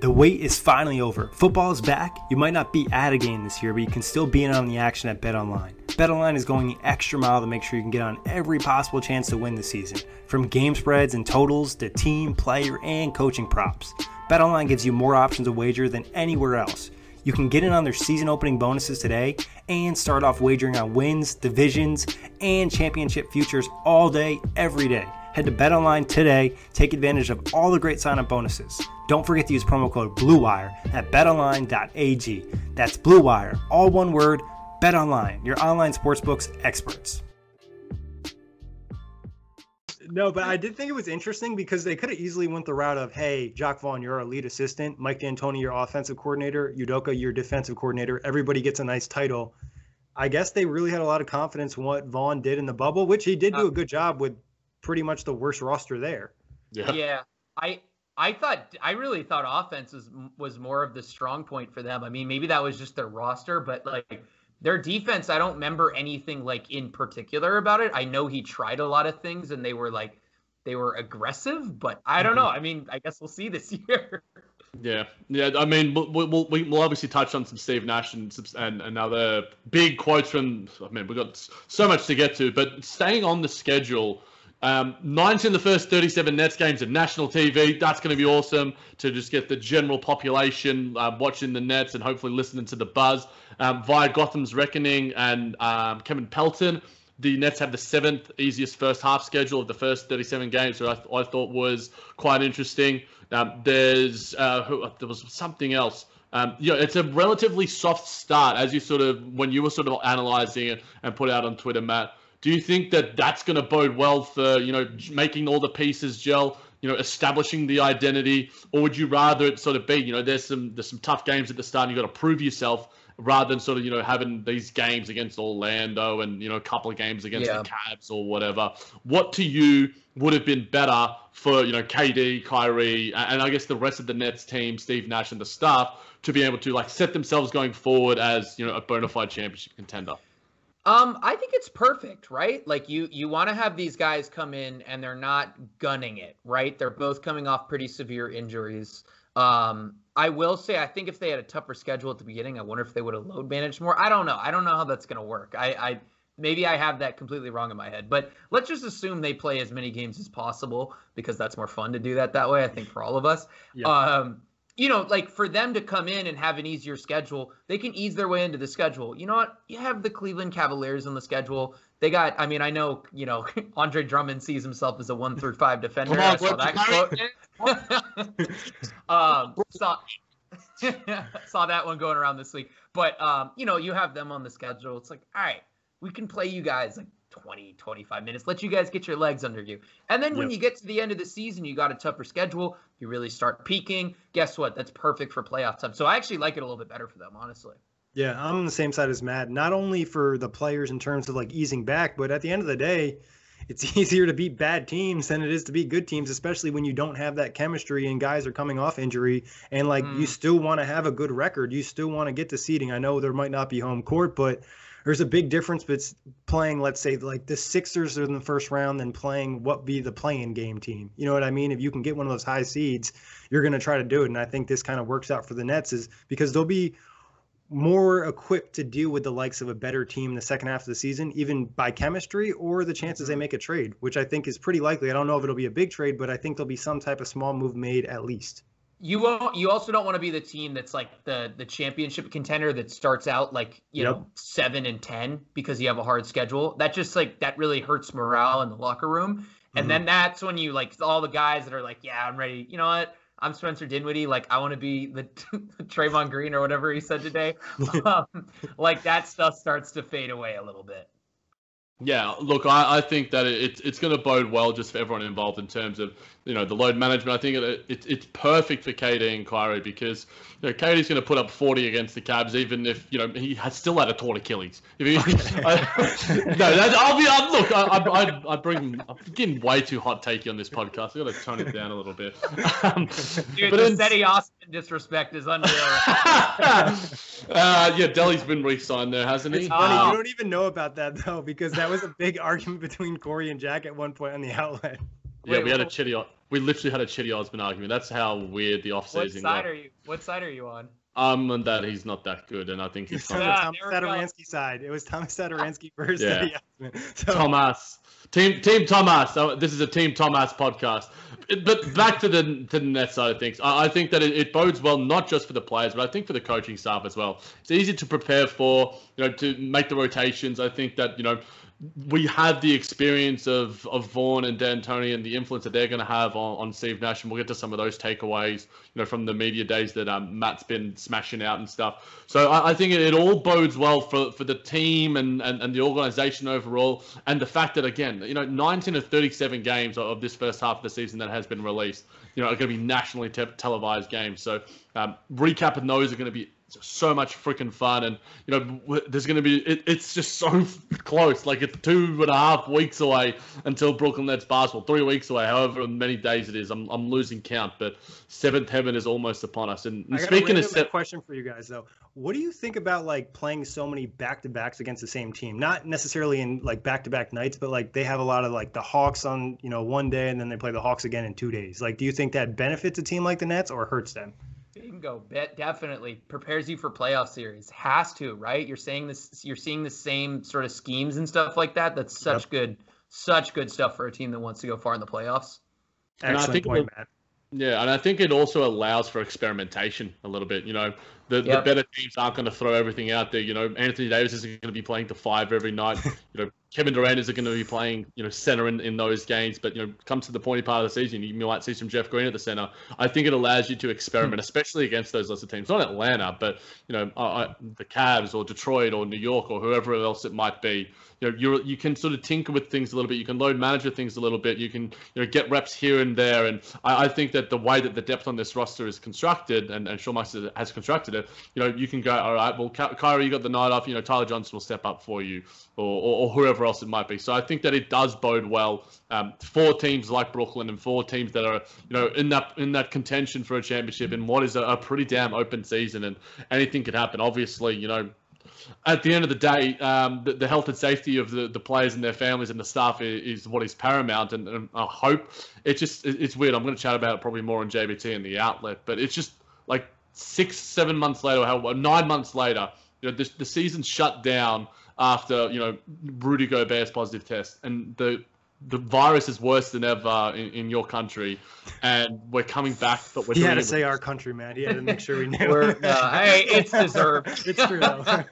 The wait is finally over. Football is back. You might not be at a game this year, but you can still be in on the action at BetOnline. BetOnline is going the extra mile to make sure you can get on every possible chance to win this season, from game spreads and totals to team, player, and coaching props. BetOnline gives you more options to wager than anywhere else. You can get in on their season opening bonuses today and start off wagering on wins, divisions, and championship futures all day, every day. Head to BetOnline today. Take advantage of all the great sign-up bonuses. Don't forget to use promo code BLUEWIRE at betonline.ag. That's BLUEWIRE, all one word. BetOnline, your online sportsbooks experts. No, but I did think it was interesting because they could have easily went the route of, hey, Jacque Vaughn, you're our lead assistant, Mike D'Antoni, your offensive coordinator, Udoka, your defensive coordinator. Everybody gets a nice title. I guess they really had a lot of confidence in what Vaughn did in the bubble, which he did do a uh, good job with pretty much the worst roster there. Yeah. Yeah, I I thought I really thought offense was was more of the strong point for them. I mean, maybe that was just their roster, but like their defense, I don't remember anything like in particular about it. I know he tried a lot of things and they were like they were aggressive, but I don't mm-hmm. know. I mean, I guess we'll see this <laughs> year. Yeah, yeah. I mean, we'll, we'll, we'll obviously touch on some Steve Nash and and other big quotes from. I mean, we've got so much to get to, but staying on the schedule. Um, 19 of the first 37 Nets games of national TV. That's going to be awesome to just get the general population uh, watching the Nets and hopefully listening to the buzz um, via Gotham's Reckoning and um, Kevin Pelton. The Nets have the seventh easiest first half schedule of the first 37 games, which I, th- I thought was quite interesting. Um, there's uh, there was something else. Um, it's a relatively soft start, as you sort of when you were sort of analyzing it and put out on Twitter, Matt. Do you think that that's going to bode well for you know making all the pieces gel, you know, establishing the identity, or would you rather it sort of be you know there's some there's some tough games at the start, and you've got to prove yourself rather than sort of you know having these games against Orlando and you know a couple of games against Yeah. the Cavs or whatever. What to you would have been better for you know KD, Kyrie, and I guess the rest of the Nets team, Steve Nash and the staff to be able to like set themselves going forward as you know a bona fide championship contender. Um, I think it's perfect, right? Like you you want to have these guys come in and they're not gunning it, right? They're both coming off pretty severe injuries. Um, I will say I think if they had a tougher schedule at the beginning, I wonder if they would have load managed more. I don't know. I don't know how that's gonna work. I, I maybe I have that completely wrong in my head, but let's just assume they play as many games as possible because that's more fun to do that that way. I think for all of us. Yeah. Um, you know, like for them to come in and have an easier schedule, they can ease their way into the schedule. You know what? You have the Cleveland Cavaliers on the schedule. They got, I mean, I know, you know, <laughs> Andre Drummond sees himself as a one through five defender. Come on, I saw that quote. <laughs> um, so <laughs> Saw that one going around this week. But um, you know, you have them on the schedule. It's like, all right, we can play you guys like 20, 25 minutes. Let you guys get your legs under you. And then when you get to the end of the season, you got a tougher schedule. You really start peaking. Guess what? That's perfect for playoff time. So I actually like it a little bit better for them, honestly. Yeah, I'm on the same side as Matt. Not only for the players in terms of like easing back, but at the end of the day, it's <laughs> easier to beat bad teams than it is to beat good teams, especially when you don't have that chemistry and guys are coming off injury and like you Mm. still want to have a good record. You still want to get to seeding. I know there might not be home court, but there's a big difference between playing, let's say, like the Sixers are in the first round than playing what be the playing game team. You know what I mean? If you can get one of those high seeds, you're going to try to do it. And I think this kind of works out for the Nets is because they'll be more equipped to deal with the likes of a better team in the second half of the season, even by chemistry or the chances they mm-hmm. make a trade, which I think is pretty likely. I don't know if it'll be a big trade, but I think there'll be some type of small move made at least. You won't. You also don't want to be the team that's like the the championship contender that starts out like you Yep. know seven and ten because you have a hard schedule. That just like that really hurts morale in the locker room. And Mhm. then that's when you like all the guys that are like, yeah, I'm ready. You know what? I'm Spencer Dinwiddie. Like I want to be the <laughs> Draymond Green or whatever he said today. <laughs> um, like that stuff starts to fade away a little bit. Yeah, look, I, I think that it, it's it's going to bode well just for everyone involved in terms of you know the load management. I think it, it it's perfect for KD and Kyrie because you know KD's going to put up 40 against the Cavs even if you know he has still had a torn Achilles. If he, <laughs> I, no, that, I'll be I, look. I, I, I, I bring I'm getting way too hot takey on this podcast. I've got to tone it down a little bit. <laughs> Um, Dude, but the in- Cedi Osman disrespect is unreal. <laughs> uh, yeah, Delhi's been re-signed there, hasn't he? It's funny. Oh. You don't even know about that though, because that was a big argument between Corey and Jack at one point on the outlet. Yeah, Wait, we had a Cedi. We literally had a Cedi Osman argument. That's how weird the offseason. what offseason side got. are you? What side are you on? I'm on that he's not that good, and I think he's It's on not. the Yeah, Thomas there. Satoransky side. It was Thomas Satoransky <laughs> versus Yeah. Cedi Osman. <laughs> So Thomas, team Team Thomas. So this is a Team Thomas podcast. But back to the to the net side of things, I, I think that it, it bodes well not just for the players, but I think for the coaching staff as well. It's easy to prepare for, you know, to make the rotations. I think that you know we have the experience of of Vaughn and D'Antoni and the influence that they're going to have on, on Steve Nash, and we'll get to some of those takeaways, you know, from the media days that um, Matt's been smashing out and stuff. So I, I think it, it all bodes well for, for the team and, and, and the organization overall, and the fact that again, you know, 19 of 37 games of- of this first half of the season that has been released, you know, are going to be nationally te- televised games. So um, recapping those are going to be so much freaking fun and you know there's going to be it, it's just so <laughs> close like it's two and a half weeks away until brooklyn nets basketball three weeks away however many days it is i'm, I'm losing count but seventh heaven is almost upon us and, and speaking of question for you guys though. What do you think about like playing so many back to backs against the same team? Not necessarily in like back to back nights, but like they have a lot of like the Hawks on you know one day and then they play the Hawks again in two days. Like, do you think that benefits a team like the Nets or hurts them? Bingo, bet definitely prepares you for playoff series. Has to, right? You're saying this. You're seeing the same sort of schemes and stuff like that. That's such good, such good stuff for a team that wants to go far in the playoffs. And I Excellent think point, Matt. Yeah, and I think it also allows for experimentation a little bit. You know, the, the better teams aren't going to throw everything out there. You know, Anthony Davis isn't going to be playing to five every night. <laughs> you know, Kevin Durant isn't going to be playing, you know, center in, in those games. But, you know, comes to the pointy part of the season, you might see some Jeff Green at the center. I think it allows you to experiment, hmm. especially against those lesser teams. Not Atlanta, but, you know, the Cavs or Detroit or New York or whoever else it might be you know, you're, you can sort of tinker with things a little bit. You can load manager things a little bit. You can, you know, get reps here and there. And I, I think that the way that the depth on this roster is constructed, and, and Sean Meister has constructed it, you know, you can go, all right, well, Ky- Kyrie, you got the night off. You know, Tyler Johnson will step up for you, or, or, or whoever else it might be. So I think that it does bode well um, for teams like Brooklyn and for teams that are, you know, in that in that contention for a championship in what is a, a pretty damn open season, and anything could happen. Obviously, you know, at the end of the day, um, the, the health and safety of the, the players and their families and the staff is, is what is paramount. And, and I hope it's just it's weird. I'm going to chat about it probably more on JBT and the outlet, but it's just like six, seven months later, how nine months later, you know, the, the season's shut down after you know Rudy Gobert's positive test, and the the virus is worse than ever in, in your country, and we're coming back, but we're he doing had to it say our country, man. He had to make sure we <laughs> knew. We're, uh, hey, it's deserved. <laughs> it's true. Though. kind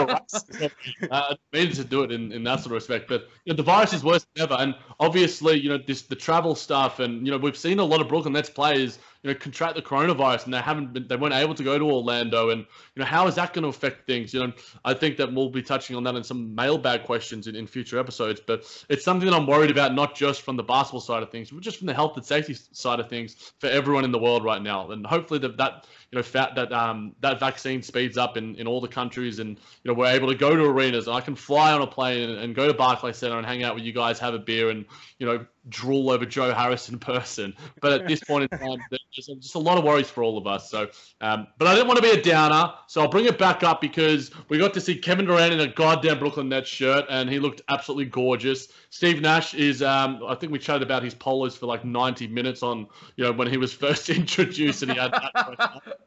of racist. uh, needed to do it in, in that sort of respect. But you know, the virus is worse than ever, and obviously, you know, this the travel stuff, and you know, we've seen a lot of Brooklyn Nets players, you know, contract the coronavirus, and they haven't been, they weren't able to go to Orlando, and you know, how is that going to affect things? You know, I think that we'll be touching on that in some mailbag questions in, in future episodes. But it's something that I'm worried about, not just from the basketball side of things, but just from the health and safety side of things for everyone in the world right now, and hopefully that that you know that um that vaccine speeds up in, in all the countries and you know we're able to go to arenas. I can fly on a plane and, and go to Barclays Center and hang out with you guys have a beer and you know drool over Joe Harris in person. But at this point in time there's just a lot of worries for all of us. So um, but I didn't want to be a downer. So I'll bring it back up because we got to see Kevin Durant in a goddamn Brooklyn Nets shirt and he looked absolutely gorgeous. Steve Nash is um, I think we chatted about his polos for like 90 minutes on you know when he was <laughs> first introduced and he had that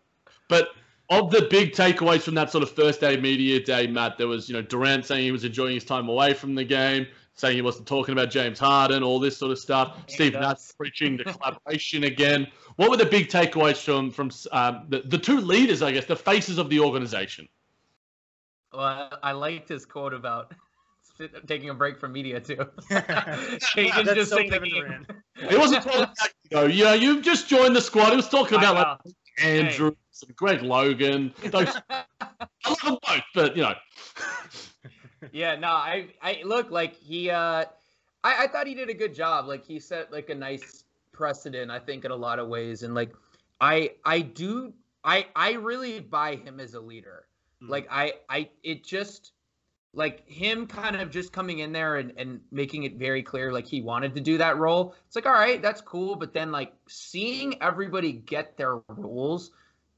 but of the big takeaways from that sort of first day media day, Matt, there was, you know, Durant saying he was enjoying his time away from the game, saying he wasn't talking about James Harden, all this sort of stuff. And Steve Nash preaching the collaboration again. What were the big takeaways from from um, the, the two leaders, I guess, the faces of the organization? Well, I liked his quote about <laughs> taking a break from media too. <laughs> <laughs> he That's just so saying Kevin Kevin Durant. Durant. He wasn't talking about, you know, yeah, you've just joined the squad. He was talking about like Andrews and Greg Logan. Those, <laughs> I love them both, but you know. yeah, no, I, I look like he, uh, I, I thought he did a good job. Like he set like a nice precedent, I think, in a lot of ways. And like, I, I do, I, I really buy him as a leader. Mhm. Like I, I, it just, like him kind of just coming in there and, and making it very clear like he wanted to do that role it's like all right that's cool but then like seeing everybody get their roles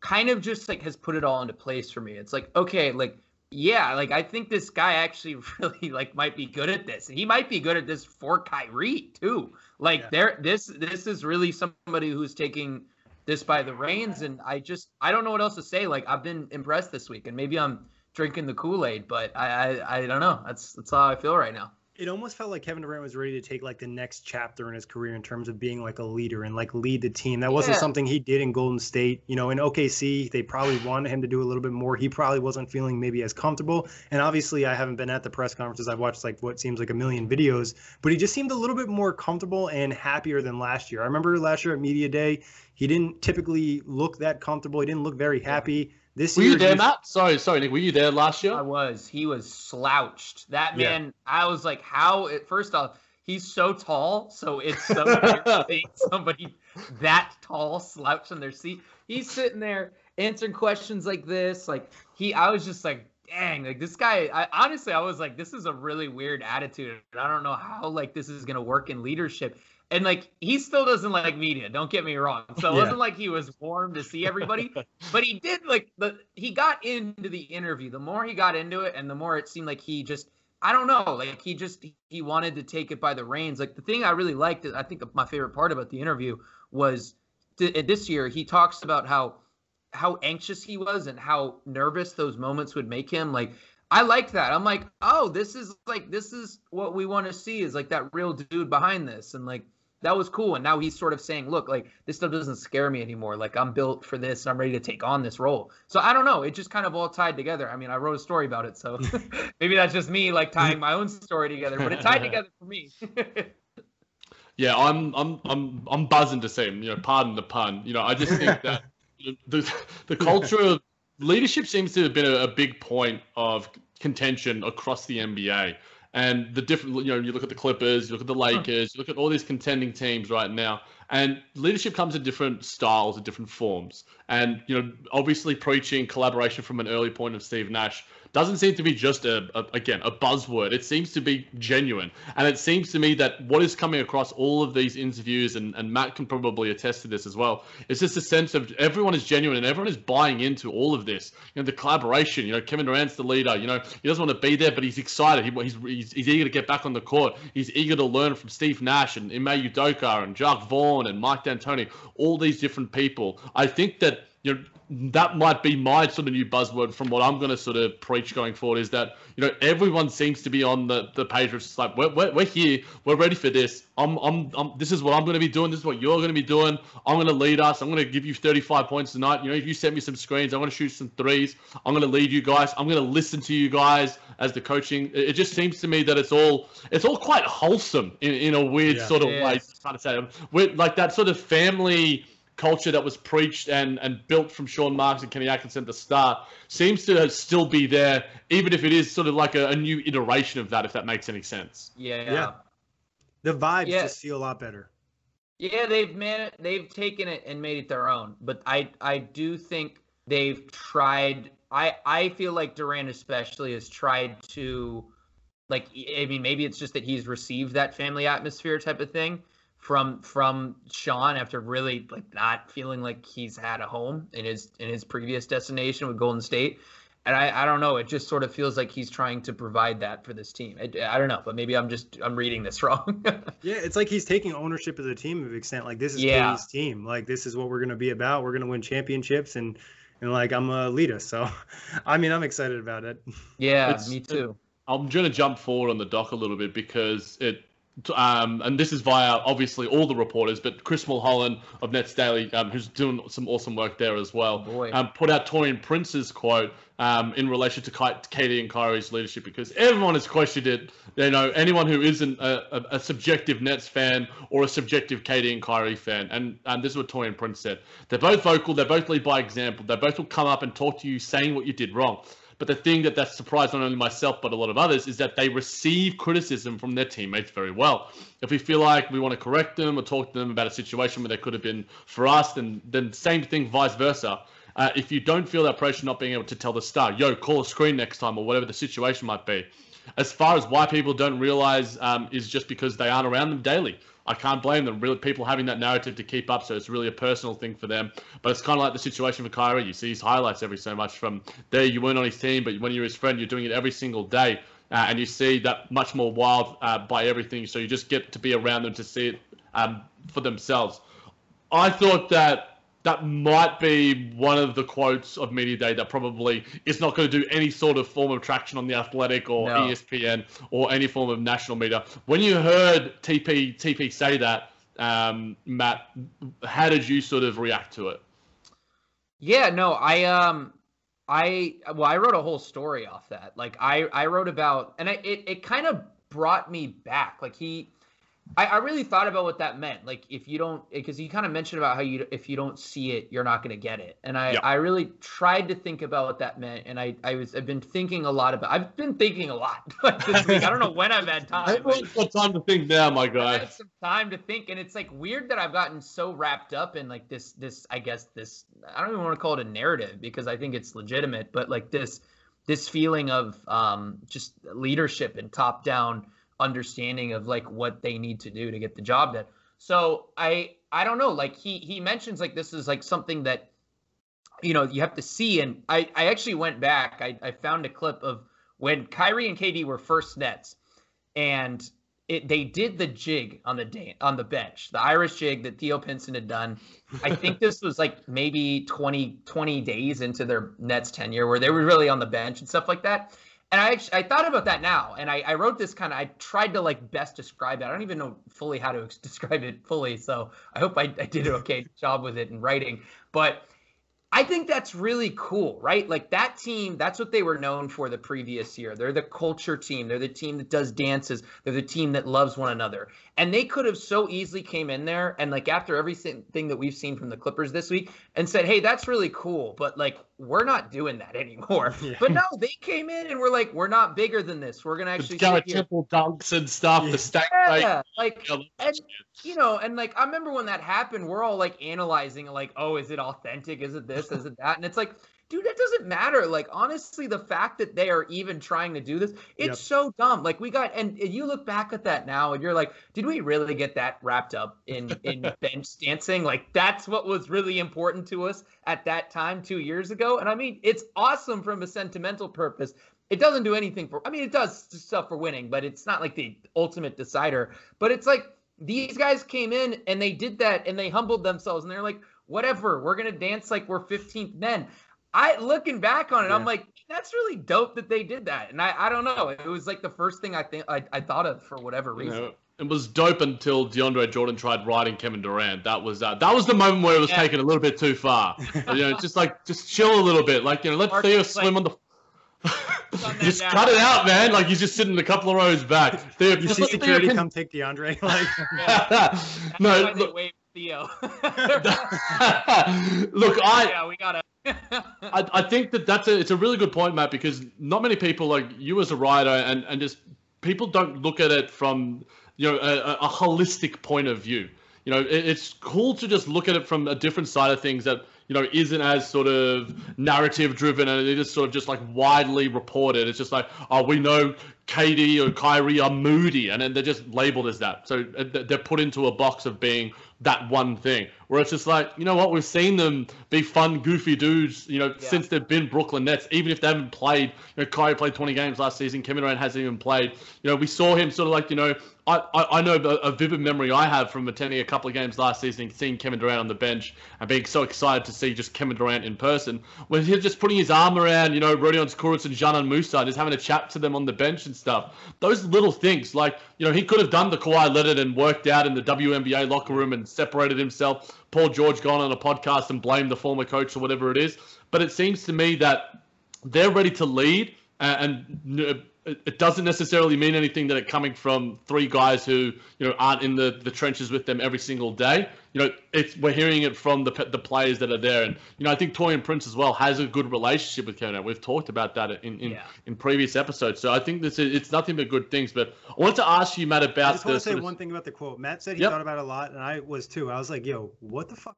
kind of just like has put it all into place for me it's like okay like yeah like i think this guy actually <laughs> really like might be good at this And he might be good at this for Kyrie too like Yeah. there this this is really somebody who's taking this by the reins and i just i don't know what else to say like i've been impressed this week and maybe i'm drinking the Kool-Aid, but I, I I don't know. That's that's how I feel right now. It almost felt like Kevin Durant was ready to take like the next chapter in his career in terms of being like a leader and like lead the team. That wasn't Yeah. something he did in Golden State. You know, in OKC, they probably wanted him to do a little bit more. He probably wasn't feeling maybe as comfortable. And obviously, I haven't been at the press conferences. I've watched like what seems like a million videos, but he just seemed a little bit more comfortable and happier than last year. I remember last year at media day, he didn't typically look that comfortable. He didn't look very happy. This Were year, you there, Matt? Sorry, sorry, Nick. Were you there last year? I was. He was slouched. That Yeah. man. I was like, how? It, first off, he's so tall, so it's so <laughs> weird to think somebody that tall slouched in their seat. He's sitting there answering questions like this. Like he, I was just like, dang, like this guy. I honestly, I was like, this is a really weird attitude. I don't know how like this is gonna work in leadership. And like he still doesn't like media. Don't get me wrong. So it Yeah. wasn't like he was warm to see everybody, <laughs> but he did like the he got into the interview. The more he got into it, and the more it seemed like he just I don't know, like he just he wanted to take it by the reins. Like the thing I really liked, I think my favorite part about the interview was th- uh, this year he talks about how how anxious he was and how nervous those moments would make him. Like I like that. I'm like, oh, this is like this is what we want to see is like that real dude behind this, and like that was cool. And now he's sort of saying, look, like this stuff doesn't scare me anymore. Like I'm built for this. And I'm ready to take on this role. So I don't know. It just kind of all tied together. I mean, I wrote a story about it, so <laughs> maybe that's just me like tying my own story together. But it tied <laughs> together for me. <laughs> Yeah, I'm I'm I'm I'm buzzing to see him. You know, pardon the pun. You know, I just think that the the culture of leadership seems to have been a, a big point of contention across the NBA. And the different, you know, you look at the Clippers, you look at the Lakers, you look at all these contending teams right now, and leadership comes in different styles, in different forms. And you know, obviously, preaching collaboration from an early point of Steve Nash doesn't seem to be just a, a again a buzzword. It seems to be genuine, and it seems to me that what is coming across all of these interviews, and, and Matt can probably attest to this as well, is just a sense of everyone is genuine and everyone is buying into all of this. You know, the collaboration. You know, Kevin Durant's the leader. You know, he doesn't want to be there, but he's excited. He, he's, he's he's eager to get back on the court. He's eager to learn from Steve Nash and Ime Udoka and Jacque Vaughn and Mike D'Antoni. All these different people. I think that you know that might be my sort of new buzzword from what I'm going to sort of preach going forward is that you know everyone seems to be on the the page of just like we're, we're, we're here, we're ready for this. I'm, I'm I'm this is what I'm going to be doing. This is what you're going to be doing. I'm going to lead us. I'm going to give you 35 points tonight. You know, if you send me some screens, I'm going to shoot some threes. I'm going to lead you guys. I'm going to listen to you guys as the coaching. It, it just seems to me that it's all it's all quite wholesome in, in a weird Yeah. sort of way. is. Trying to say. With like that sort of family culture that was preached and, and built from Sean Marks and Kenny Atkinson at the start seems to still be there, even if it is sort of like a, a new iteration of that, if that makes any sense. Yeah. Yeah. The vibes Yeah. just feel a lot better. Yeah, they've man, they've taken it and made it their own. But I, I do think they've tried. I, I feel like Durant especially has tried to, like, I mean, maybe it's just that he's received that family atmosphere type of thing from from Sean after really like not feeling like he's had a home in his in his previous destination with Golden State. And I, I don't know. It just sort of feels like he's trying to provide that for this team. I, I don't know, but maybe I'm just I'm reading this <laughs> wrong. Yeah, it's like he's taking ownership of the team to an extent. Like this is Yeah. KD's team. Like this is what we're gonna be about. We're gonna win championships and and like I'm gonna lead us. So, <laughs> I mean, I'm excited about it. yeah, It's- me too. I'm going to jump forward on the dock a little bit because it, um, and this is via obviously all the reporters, but Chris Milholen of Nets Daily, um, who's doing some awesome work there as well, Boy. um, put out Taurean Prince's quote um, in relation to KD and Kyrie's leadership because everyone has questioned it. You know, anyone who isn't a, a, a subjective Nets fan or a subjective KD and Kyrie fan, and and this is what Taurean Prince said. They're both vocal. They both lead by example. They both will come up and talk to you saying what you did wrong. But the thing that that surprised not only myself but a lot of others is that they receive criticism from their teammates very well. If we feel like we want to correct them or talk to them about a situation where they could have been for us, then then same thing, vice versa. Uh, if you don't feel that pressure, not being able to tell the star, yo, call a screen next time or whatever the situation might be. As far as why people don't realize um, is just because they aren't around them daily. I can't blame them. Really, people having that narrative to keep up, so it's really a personal thing for them. But it's kind of like the situation for Kyrie. You see his highlights every so much from there. You weren't on his team, but when you're his friend, you're doing it every single day, uh, and you see that much more wild uh, by everything. So you just get to be around them to see it um, for themselves. I thought that that might be one of the quotes of Media Day that probably is not going to do any sort of form of traction on the Athletic or No. ESPN or any form of national media. When you heard TP TP say that, um, Matt, how did you sort of react to it? Yeah, no, I um I well I wrote a whole story off that. Like I I wrote about and I it, it kind of brought me back. Like he I, I really thought about what that meant. Like if you don't because you kind of mentioned about how you if you don't see it, you're not gonna get it. And I, Yeah. I really tried to think about what that meant. And I, I was I've been thinking a lot about I've been thinking a lot <laughs> like this week. I don't know when I've had <laughs> time. but- Everyone's got time to think now, my I've guy. had some time to think, and it's like weird that I've gotten so wrapped up in like this, this I guess this I don't even want to call it a narrative because I think it's legitimate, but like this, this feeling of um, just leadership and top down understanding of like what they need to do to get the job done. So I I don't know, like he he mentions like this is like something that you know you have to see, and I I actually went back, I I found a clip of when Kyrie and KD were first Nets, and it they did the jig on the day on the bench, the Irish jig that Theo Pinson had done. I <laughs> think this was like maybe 20, 20 days into their Nets tenure where they were really on the bench and stuff like that. And I actually, I thought about that now, and I, I wrote this kind of. I tried to like best describe it. I don't even know fully how to describe it fully, so I hope I, I did an okay <laughs> job with it in writing. But I think that's really cool, right? Like that team, that's what they were known for the previous year. They're the culture team. They're the team that does dances. They're the team that loves one another. And they could have so easily came in there and like after everything that we've seen from the Clippers this week and said, "Hey, that's really cool, but like we're not doing that anymore." <laughs> Yeah. But no, they came in and we're like, "We're not bigger than this. We're to actually here." Temple dunks and stuff, Yeah. the rate. Yeah, like Yeah, and you know, and like I remember when that happened, we're all like analyzing, like, oh, is it authentic? Is it this? Is it that? And it's like, dude, that doesn't matter. Like, honestly, the fact that they are even trying to do this, it's Yep. so dumb. Like, we got, and, and you look back at that now, and you're like, did we really get that wrapped up in in <laughs> bench dancing? Like, that's what was really important to us at that time two years ago. And I mean, it's awesome from a sentimental purpose. It doesn't do anything for. I mean, it does stuff for winning, but it's not like the ultimate decider. But it's like these guys came in and they did that and they humbled themselves and they're like, whatever. We're gonna dance like we're 15th men. I looking back on it, yeah. I'm like, that's really dope that they did that. And I, I don't know. It was like the first thing I think I, I thought of for whatever reason. You know, it was dope until DeAndre Jordan tried riding Kevin Durant. That was uh, that was the moment where it was yeah. taken a little bit too far. <laughs> you know, just like just chill a little bit. Like you know, let Theo swim like, on the. <laughs> just cut it out, man. Like he's just sitting a couple of rows back. <laughs> Theo, you see security come take DeAndre. Like no, look, Theo. <laughs> <laughs> look, I yeah, we gotta. <laughs> I, I think that that's a it's a really good point, Matt, because not many people like you as a writer and and just people don't look at it from you know a, a holistic point of view. You know, it, it's cool to just look at it from a different side of things that you know isn't as sort of narrative driven and it is sort of just like widely reported. It's just like, oh, we know KD or Kyrie are moody, and then they're just labeled as that. So uh, they're put into a box of being that one thing. Where it's just like, you know what, we've seen them be fun, goofy dudes, you know, yeah. since they've been Brooklyn Nets, even if they haven't played, you know, Kyrie played 20 games last season, Kevin Durant hasn't even played. You know, we saw him sort of like, you know, I, I, know a, vivid memory I have from attending a couple of games last season, seeing Kevin Durant on the bench and being so excited to see just Kevin Durant in person. When he's just putting his arm around, you know, Rodion Kurucs and Dzanan Musa, just having a chat to them on the bench and stuff. Those little things, like, you know, he could have done the Kawhi Leonard and worked out in the WNBA locker room and separated himself. Paul George gone on a podcast and blamed the former coach or whatever it is. But it seems to me that they're ready to lead and, and it doesn't necessarily mean anything that it coming from three guys who you know aren't in the, the trenches with them every single day. You know, it's we're hearing it from the the players that are there, and you know I think Taurean Prince as well has a good relationship with Kevin. We've talked about that in in, yeah. in previous episodes, so I think this is it's nothing but good things. But I want to ask you, Matt, about. I just want to say one thing about the quote. Matt said he yep. thought about it a lot, and I was too. I was like, "Yo, what the fuck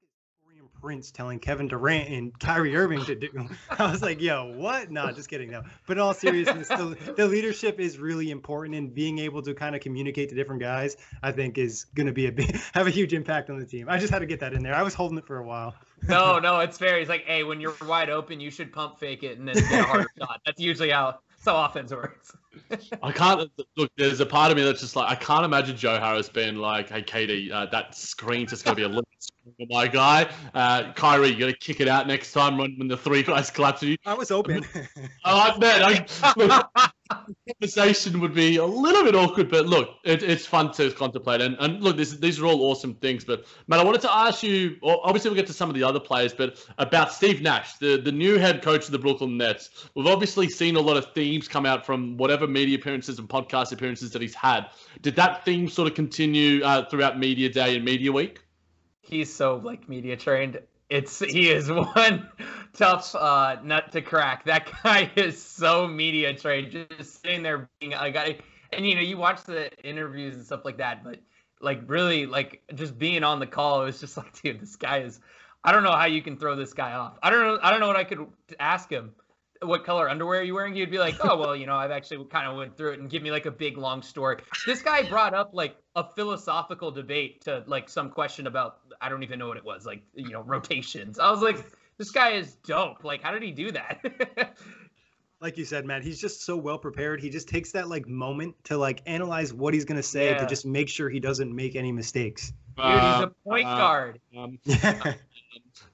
Prince telling Kevin Durant and Kyrie Irving to do. <laughs> I was like, yo, what? No, just kidding. No. But in all seriousness, the, the leadership is really important and being able to kind of communicate to different guys, I think is going to be a big, <laughs> have a huge impact on the team. I just had to get that in there. I was holding it for a while. <laughs> no, no, it's fair. He's like, hey, when you're wide open, you should pump fake it and then get a harder shot. That's usually how, that's how offense works. I can't look. There's a part of me that's just like I can't imagine Joe Harris being like, "Hey, KD, uh, that screen's just gonna be a little for my guy. Uh, Kyrie, you gotta kick it out next time when, when the three guys collapse you. I was open. oh, I bet. I, conversation would be a little bit awkward, but look, it, it's fun to contemplate. And, and look, this, these are all awesome things. But Matt, I wanted to ask you. Obviously, we'll get to some of the other players, but about Steve Nash, the the new head coach of the Brooklyn Nets. We've obviously seen a lot of themes come out from whatever media appearances and podcast appearances that he's had. Did that theme sort of continue uh, throughout media day and media week? He's so like media trained. It's he is <laughs> one tough uh, nut to crack. That guy <laughs> is so media trained, just sitting there being a guy. And you know, you watch the interviews and stuff like that, but like really, like just being on the call, it was just <laughs> like, dude, this guy is. I don't know how you can throw this guy off. I don't know. I don't know what I could ask him what color underwear are you wearing? He'd be like, oh, well, you know, I've actually kind of went through it and give me like a big long story. This guy brought up like a philosophical debate to like some question about, I don't even know what it was, like, you know, rotations. I was like, this guy is dope. Like, how did he do that? <laughs> like you said, Matt, he's just so well prepared. He just takes that like moment to like analyze what he's going to say yeah. to just make sure he doesn't make any mistakes. Dude, he's a uh, point uh, guard. <laughs> Um,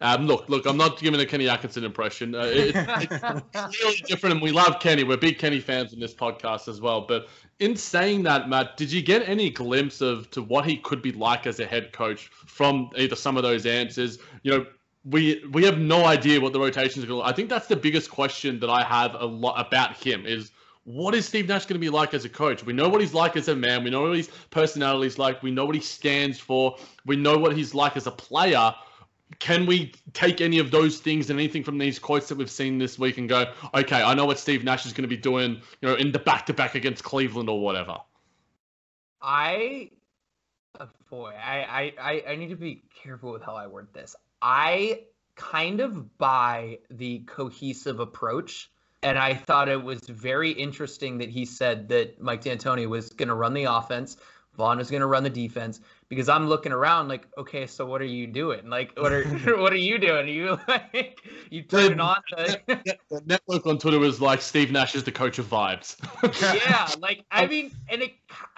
Um, look, look, I'm not giving a Kenny Atkinson impression. Uh, it, it's <laughs> really different, and we love Kenny. We're big Kenny fans in this podcast as well. But in saying that, Matt, did you get any glimpse of to what he could be like as a head coach from either some of those answers? You know, we we have no idea what the rotations are going to. I think that's the biggest question that I have a lot about him is what is Steve Nash going to be like as a coach? We know what he's like as a man. We know what his personality is like. We know what he stands for. We know what he's like as a player can we take any of those things and anything from these quotes that we've seen this week and go, okay, I know what Steve Nash is going to be doing, you know, in the back to back against Cleveland or whatever? I, uh, boy, I, I, I need to be careful with how I word this. I kind of buy the cohesive approach. And I thought it was very interesting that he said that Mike D'Antoni was going to run the offense Vaughn is going to run the defense because I'm looking around like, okay, so what are you doing? Like, what are <laughs> <laughs> what are you doing? Are you <laughs> like you turning on the... the network on Twitter was like Steve Nash is the coach of vibes. yeah, like I oh. mean, and it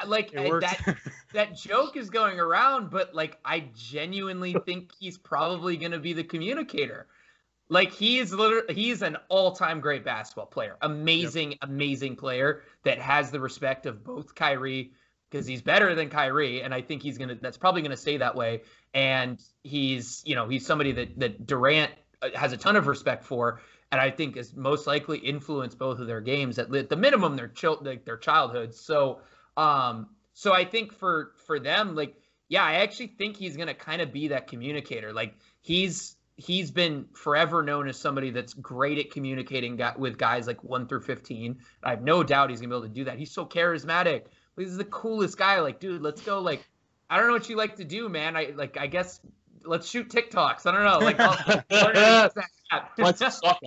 like It that that joke is going around, but like I genuinely think he's probably going to be the communicator. Like he's literally he's an all-time great basketball player. Amazing, amazing player that has the respect of both Kyrie because he's better than Kyrie, and I think he's gonna. That's probably gonna stay that way. And he's, you know, he's somebody that that Durant uh, has a ton of respect for, and I think is most likely influenced both of their games at the minimum their chil- their childhood. So, um, so I think for for them, like, yeah, I actually think he's gonna kind of be that communicator. Like he's he's been forever known as somebody that's great at communicating with guys like 1 through 15. I have no doubt he's to be able to do that. He's so charismatic. He's the coolest guy. Like, dude, let's go. Like, I don't know what you like to do, man. I like, I guess let's shoot TikToks. I don't know. Like, <laughs> let's soccer.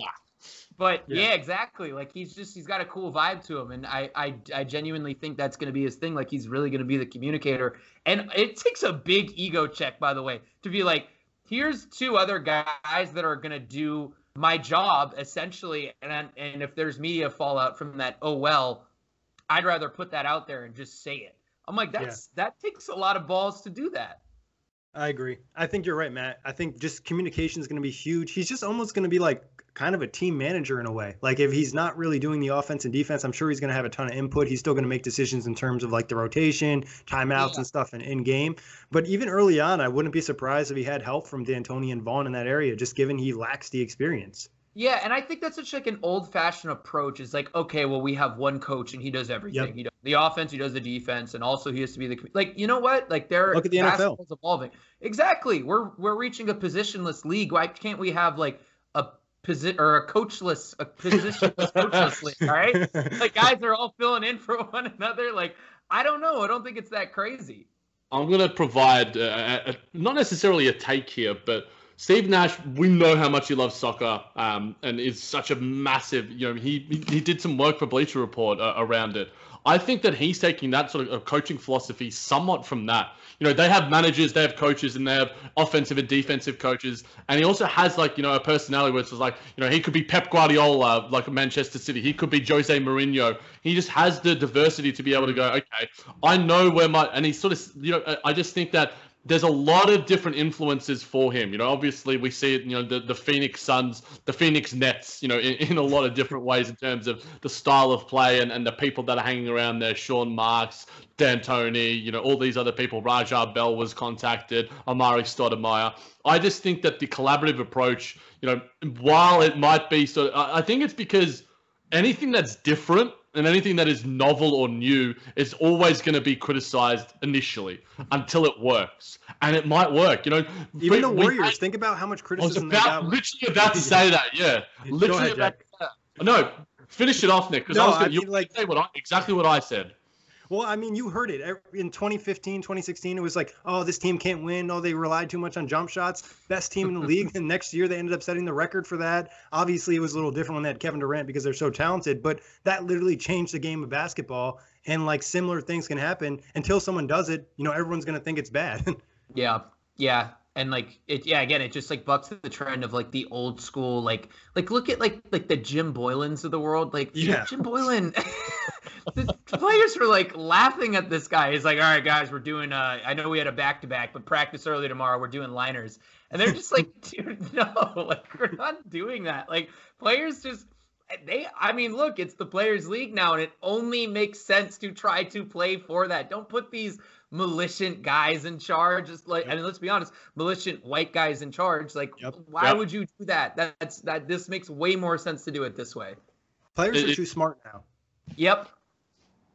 But yeah. yeah. exactly. Like he's just he's got a cool vibe to him, and I I, I genuinely think that's going to be his thing. Like he's really going to be the communicator, and it takes a big ego check, by the way, to be like, here's two other guys that are going to do my job essentially and and if there's media fallout from that oh well i'd rather put that out there and just say it i'm like that's yeah. that takes a lot of balls to do that i agree i think you're right matt i think just communication is going to be huge he's just almost going to be like kind of a team manager in a way. Like if he's not really doing the offense and defense, I'm sure he's going to have a ton of input. He's still going to make decisions in terms of like the rotation, timeouts, yeah. and stuff in, in game. But even early on, I wouldn't be surprised if he had help from D'Antoni and Vaughn in that area, just given he lacks the experience. Yeah, and I think that's such like an old-fashioned approach. Is like, okay, well, we have one coach and he does everything. Yep. He does the offense, he does the defense, and also he has to be the like. You know what? Like, they're look at the NFL evolving. Exactly. We're we're reaching a positionless league. Why can't we have like a position or a coachless, a positionless coachless <laughs> league, all right? Like guys are all filling in for <laughs> one another. Like I don't know. I don't think it's that crazy. I'm going to provide uh, a, a, not necessarily a take here, but Steve Nash, we know how much he loves soccer, um, and is such a massive. You know, he he did some work for Bleacher Report uh, around it. I think that he's taking that sort of coaching philosophy somewhat from that. You know, they have managers, they have coaches, and they have offensive and defensive coaches. And he also has like you know a personality where it's like you know he could be Pep Guardiola, like Manchester City. He could be Jose Mourinho. He just has the diversity to be able to go, okay, I know where my and he sort of you know I just think that there's a lot of different influences for him. You know, obviously we see it, you know, the, the Phoenix Suns, the Phoenix Nets, you know, in, in a lot of different ways in terms of the style of play and, and the people that are hanging around there. Sean Marks, D'Antoni, you know, all these other people. Raja Bell was contacted, Amar'e Stoudemire. I just think that the collaborative approach, you know, while it might be so, I think it's because anything that's different and anything that is novel or new is always going to be criticized initially until it works, and it might work. You know, even the Warriors. Had, think about how much criticism. I was about, literally about to say that. Yeah, <laughs> literally ahead, about. No, finish it off, Nick, because no, I was going to like, say what I, exactly what I said. Well, I mean, you heard it in 2015, 2016. It was like, oh, this team can't win. Oh, they relied too much on jump shots. Best team in the league. <laughs> And next year, they ended up setting the record for that. Obviously, it was a little different when they had Kevin Durant because they're so talented. But that literally changed the game of basketball. And like similar things can happen until someone does it. You know, everyone's gonna think it's bad. <laughs> yeah, yeah and like it yeah again it just like bucks the trend of like the old school like like look at like like the jim boylens of the world like yeah. <laughs> jim boylan <laughs> the players were like laughing at this guy. He's like all right guys we're doing uh i know we had a back-to-back but practice early tomorrow we're doing liners. And they're just like <laughs> dude no like we're not doing that. Like players just they i mean look it's the players league now and it only makes sense to try to play for that. Don't put these malicious guys in charge. Just like, yep. I mean, let's be honest, malicious white guys in charge. Like, yep. why yep. would you do that? That's that. This makes way more sense to do it this way. Players it, are too smart now. Yep.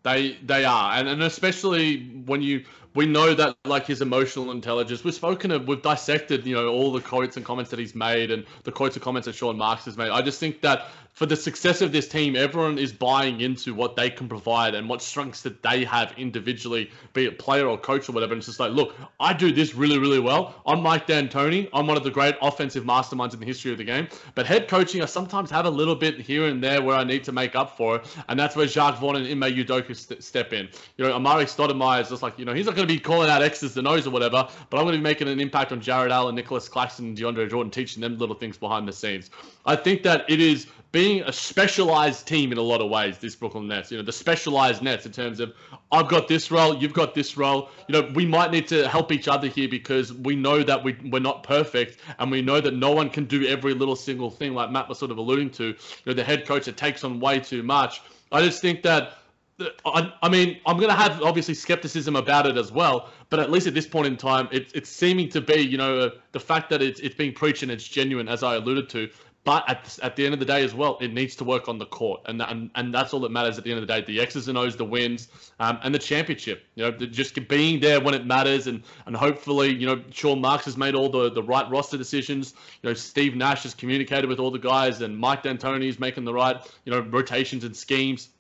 They they are, and and especially when you we know that like his emotional intelligence. We've spoken of, we've dissected, you know, all the quotes and comments that he's made, and the quotes and comments that Sean Marks has made. I just think that for the success of this team, everyone is buying into what they can provide and what strengths that they have individually, be it player or coach or whatever. And it's just like, look, I do this really, really well. I'm Mike D'Antoni. I'm one of the great offensive masterminds in the history of the game. But head coaching, I sometimes have a little bit here and there where I need to make up for it. And that's where Jacque Vaughn and Ime Udoka st- step in. You know, Amar'e Stoudemire is just like, you know, he's not going to be calling out X's and O's or whatever, but I'm going to be making an impact on Jarrett Allen, Nicolas Claxton, and DeAndre Jordan, teaching them little things behind the scenes. I think that it is being a specialized team in a lot of ways, this Brooklyn Nets. You know, the specialized Nets in terms of I've got this role, you've got this role. You know, we might need to help each other here because we know that we, we're not perfect and we know that no one can do every little single thing like Matt was sort of alluding to. You know, the head coach that takes on way too much. I just think that I, I, mean, I'm going to have obviously skepticism about it as well, but at least at this point in time, it, it's seeming to be, you know, uh, the fact that it's, it's being preached and it's genuine, as I alluded to. But at, at the end of the day as well, it needs to work on the court, and and, and that's all that matters at the end of the day. The X's and O's, the wins, um, and the championship. You know, just being there when it matters, and and hopefully, you know, Sean Marks has made all the, the right roster decisions. You know, Steve Nash has communicated with all the guys, and Mike D'Antoni is making the right, you know, rotations and schemes.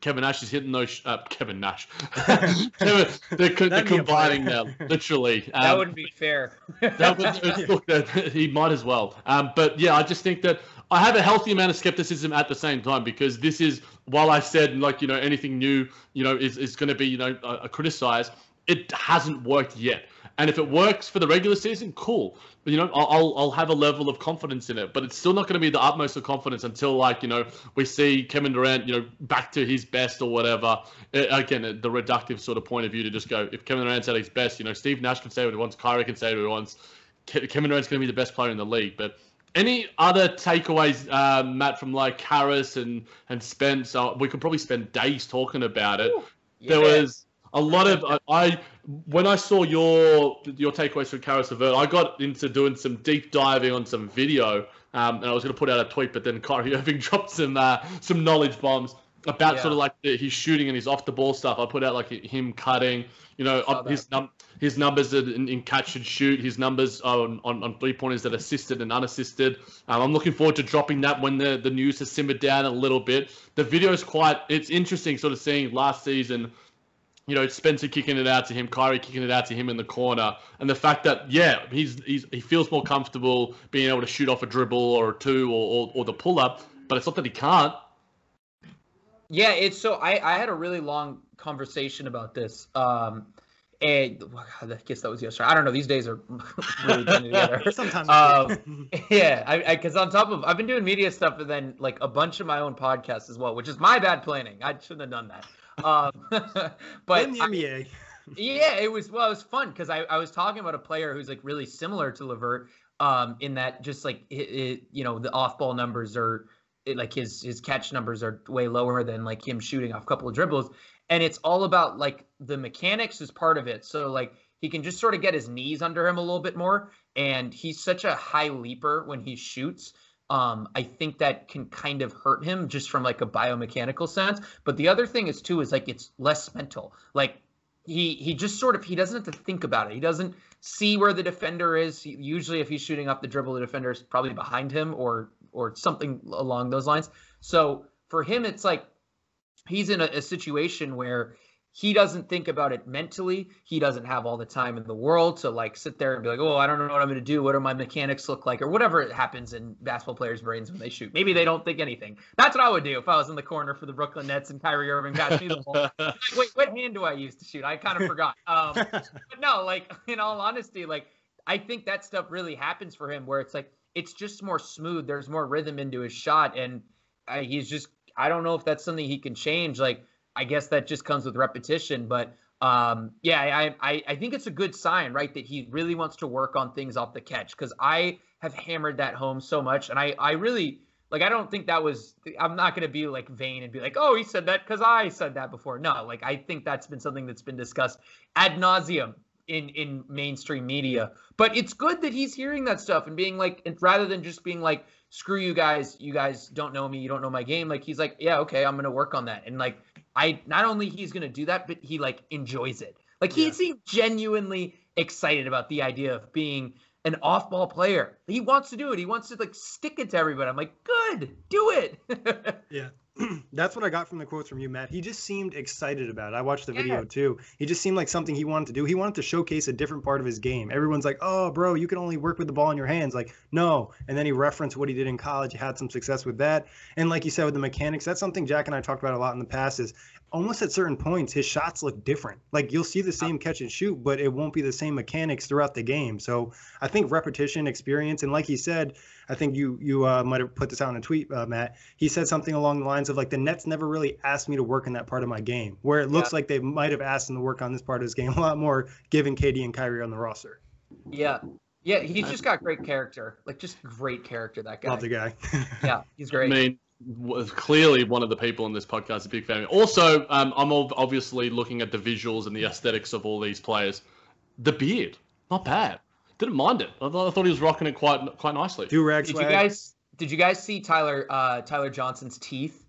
Kevin Nash is hitting those. Uh, Kevin Nash. <laughs> <laughs> Kevin, they're, they're combining now, literally. Um, <laughs> that wouldn't be fair. that would, look, he might as well. Um, but yeah, I just think that I have a healthy amount of skepticism at the same time because this is, while I said like you know anything new, you know, is is going to be you know a, a criticize. It hasn't worked yet. And if it works for the regular season, cool. But, you know, I'll I'll have a level of confidence in it. But it's still not going to be the utmost of confidence until like you know we see Kevin Durant you know back to his best or whatever. It, again, the reductive sort of point of view to just go if Kevin Durant's at his best, you know, Steve Nash can say what he wants, Kyrie can say what he wants. Kevin Durant's going to be the best player in the league, but any other takeaways, uh, Matt, from like Harris and and Spence? Uh, we could probably spend days talking about it. Ooh, yeah. There was a lot of I, I, when I saw your your takeaways from Caris LeVert, I got into doing some deep diving on some video, um, and I was going to put out a tweet, but then Kyrie <laughs> Irving dropped some uh, some knowledge bombs about yeah. sort of like the, his shooting and his off the ball stuff. I put out like him cutting, you know, his num- his numbers in, in, catch and shoot, his numbers on, on, on three pointers that assisted and unassisted. Um, I'm looking forward to dropping that when the, the news has simmered down a little bit. The video is quite it's interesting, sort of seeing last season you know, Spencer kicking it out to him, Kyrie kicking it out to him in the corner, and the fact that yeah, he's, he's he feels more comfortable being able to shoot off a dribble or a two or, or, or the pull up, but it's not that he can't. Yeah, it's so I I had a really long conversation about this. Um, and I guess that was yesterday. I don't know. These days are <laughs> really <laughs> together. Sometimes. Um, <laughs> yeah, because on top of I've been doing media stuff and then like a bunch of my own podcasts as well, which is my bad planning. I shouldn't have done that. Um, <laughs> but the NBA. yeah, it was well, it was fun because I, I was talking about a player who's like really similar to LeVert, um, in that just like it, it, you know the off ball numbers are it, like his his catch numbers are way lower than like him shooting off a couple of dribbles, and it's all about like the mechanics is part of it. So like he can just sort of get his knees under him a little bit more, and he's such a high leaper when he shoots um, I think that can kind of hurt him just from like a biomechanical sense. But the other thing is too is like it's less mental. Like he he just sort of he doesn't have to think about it. He doesn't see where the defender is. Usually, if he's shooting off the dribble, the defender is probably behind him or or something along those lines. So for him, it's like he's in a, a situation where he doesn't think about it mentally. He doesn't have all the time in the world to like sit there and be like, oh, I don't know what I'm going to do. What do my mechanics look like? Or whatever it happens in basketball players' brains when they shoot. Maybe they don't think anything. That's what I would do if I was in the corner for the Brooklyn Nets and Kyrie Irving passed me the ball. <laughs> like, Wait, what hand do I use to shoot? I kind of forgot. Um, but no, like <laughs> in all honesty, like I think that stuff really happens for him where it's like it's just more smooth. There's more rhythm into his shot, and uh, he's just I don't know if that's something he can change. Like I guess that just comes with repetition. But um, yeah, I, I, I think it's a good sign, right, that he really wants to work on things off the catch because I have hammered that home so much, and I I really like I don't think that was I'm not going to be like vain and be like, oh, he said that because I said that before. No, like I think that's been something that's been discussed ad nauseum in in mainstream media. But it's good that he's hearing that stuff and being like, rather than just being like, screw you guys, you guys don't know me, you don't know my game. Like he's like, yeah, okay, I'm gonna work on that, and like I not only he's gonna do that, but he like enjoys it. Like he Yeah. seemed genuinely excited about the idea of being an off-ball player. He wants to do it. He wants to like stick it to everybody. I'm like, good, do it. <laughs> Yeah. <clears throat> That's what I got from the quotes from you, Matt. He just seemed excited about it. I watched the Yeah. video too. He just seemed like something he wanted to do. He wanted to showcase a different part of his game. Everyone's like, oh, bro, you can only work with the ball in your hands. Like, no. And then he referenced what he did in college. He had some success with that. And like you said, with the mechanics, that's something Jack and I talked about a lot in the past is almost at certain points, his shots look different. Like you'll see the same catch and shoot, but it won't be the same mechanics throughout the game. So I think repetition, experience, and like he said, I think you you uh, might have put this out in a tweet, uh, Matt. He said something along the lines of like the Nets never really asked me to work in that part of my game, where it looks like they might have asked him to work on this part of his game a lot more, given KD and Kyrie on the roster. yeah. Yeah, he's just got great character. Like just great character that guy. Love the guy. <laughs> Yeah, he's I great. mean, was clearly one of the people in this podcast is a big fan. Also, um, I'm obviously looking at the visuals and the aesthetics of all these players. The beard, not bad. Didn't mind it. I thought, I thought he was rocking it quite quite nicely. Do rag did you guys did you guys see Tyler uh Tyler Johnson's teeth?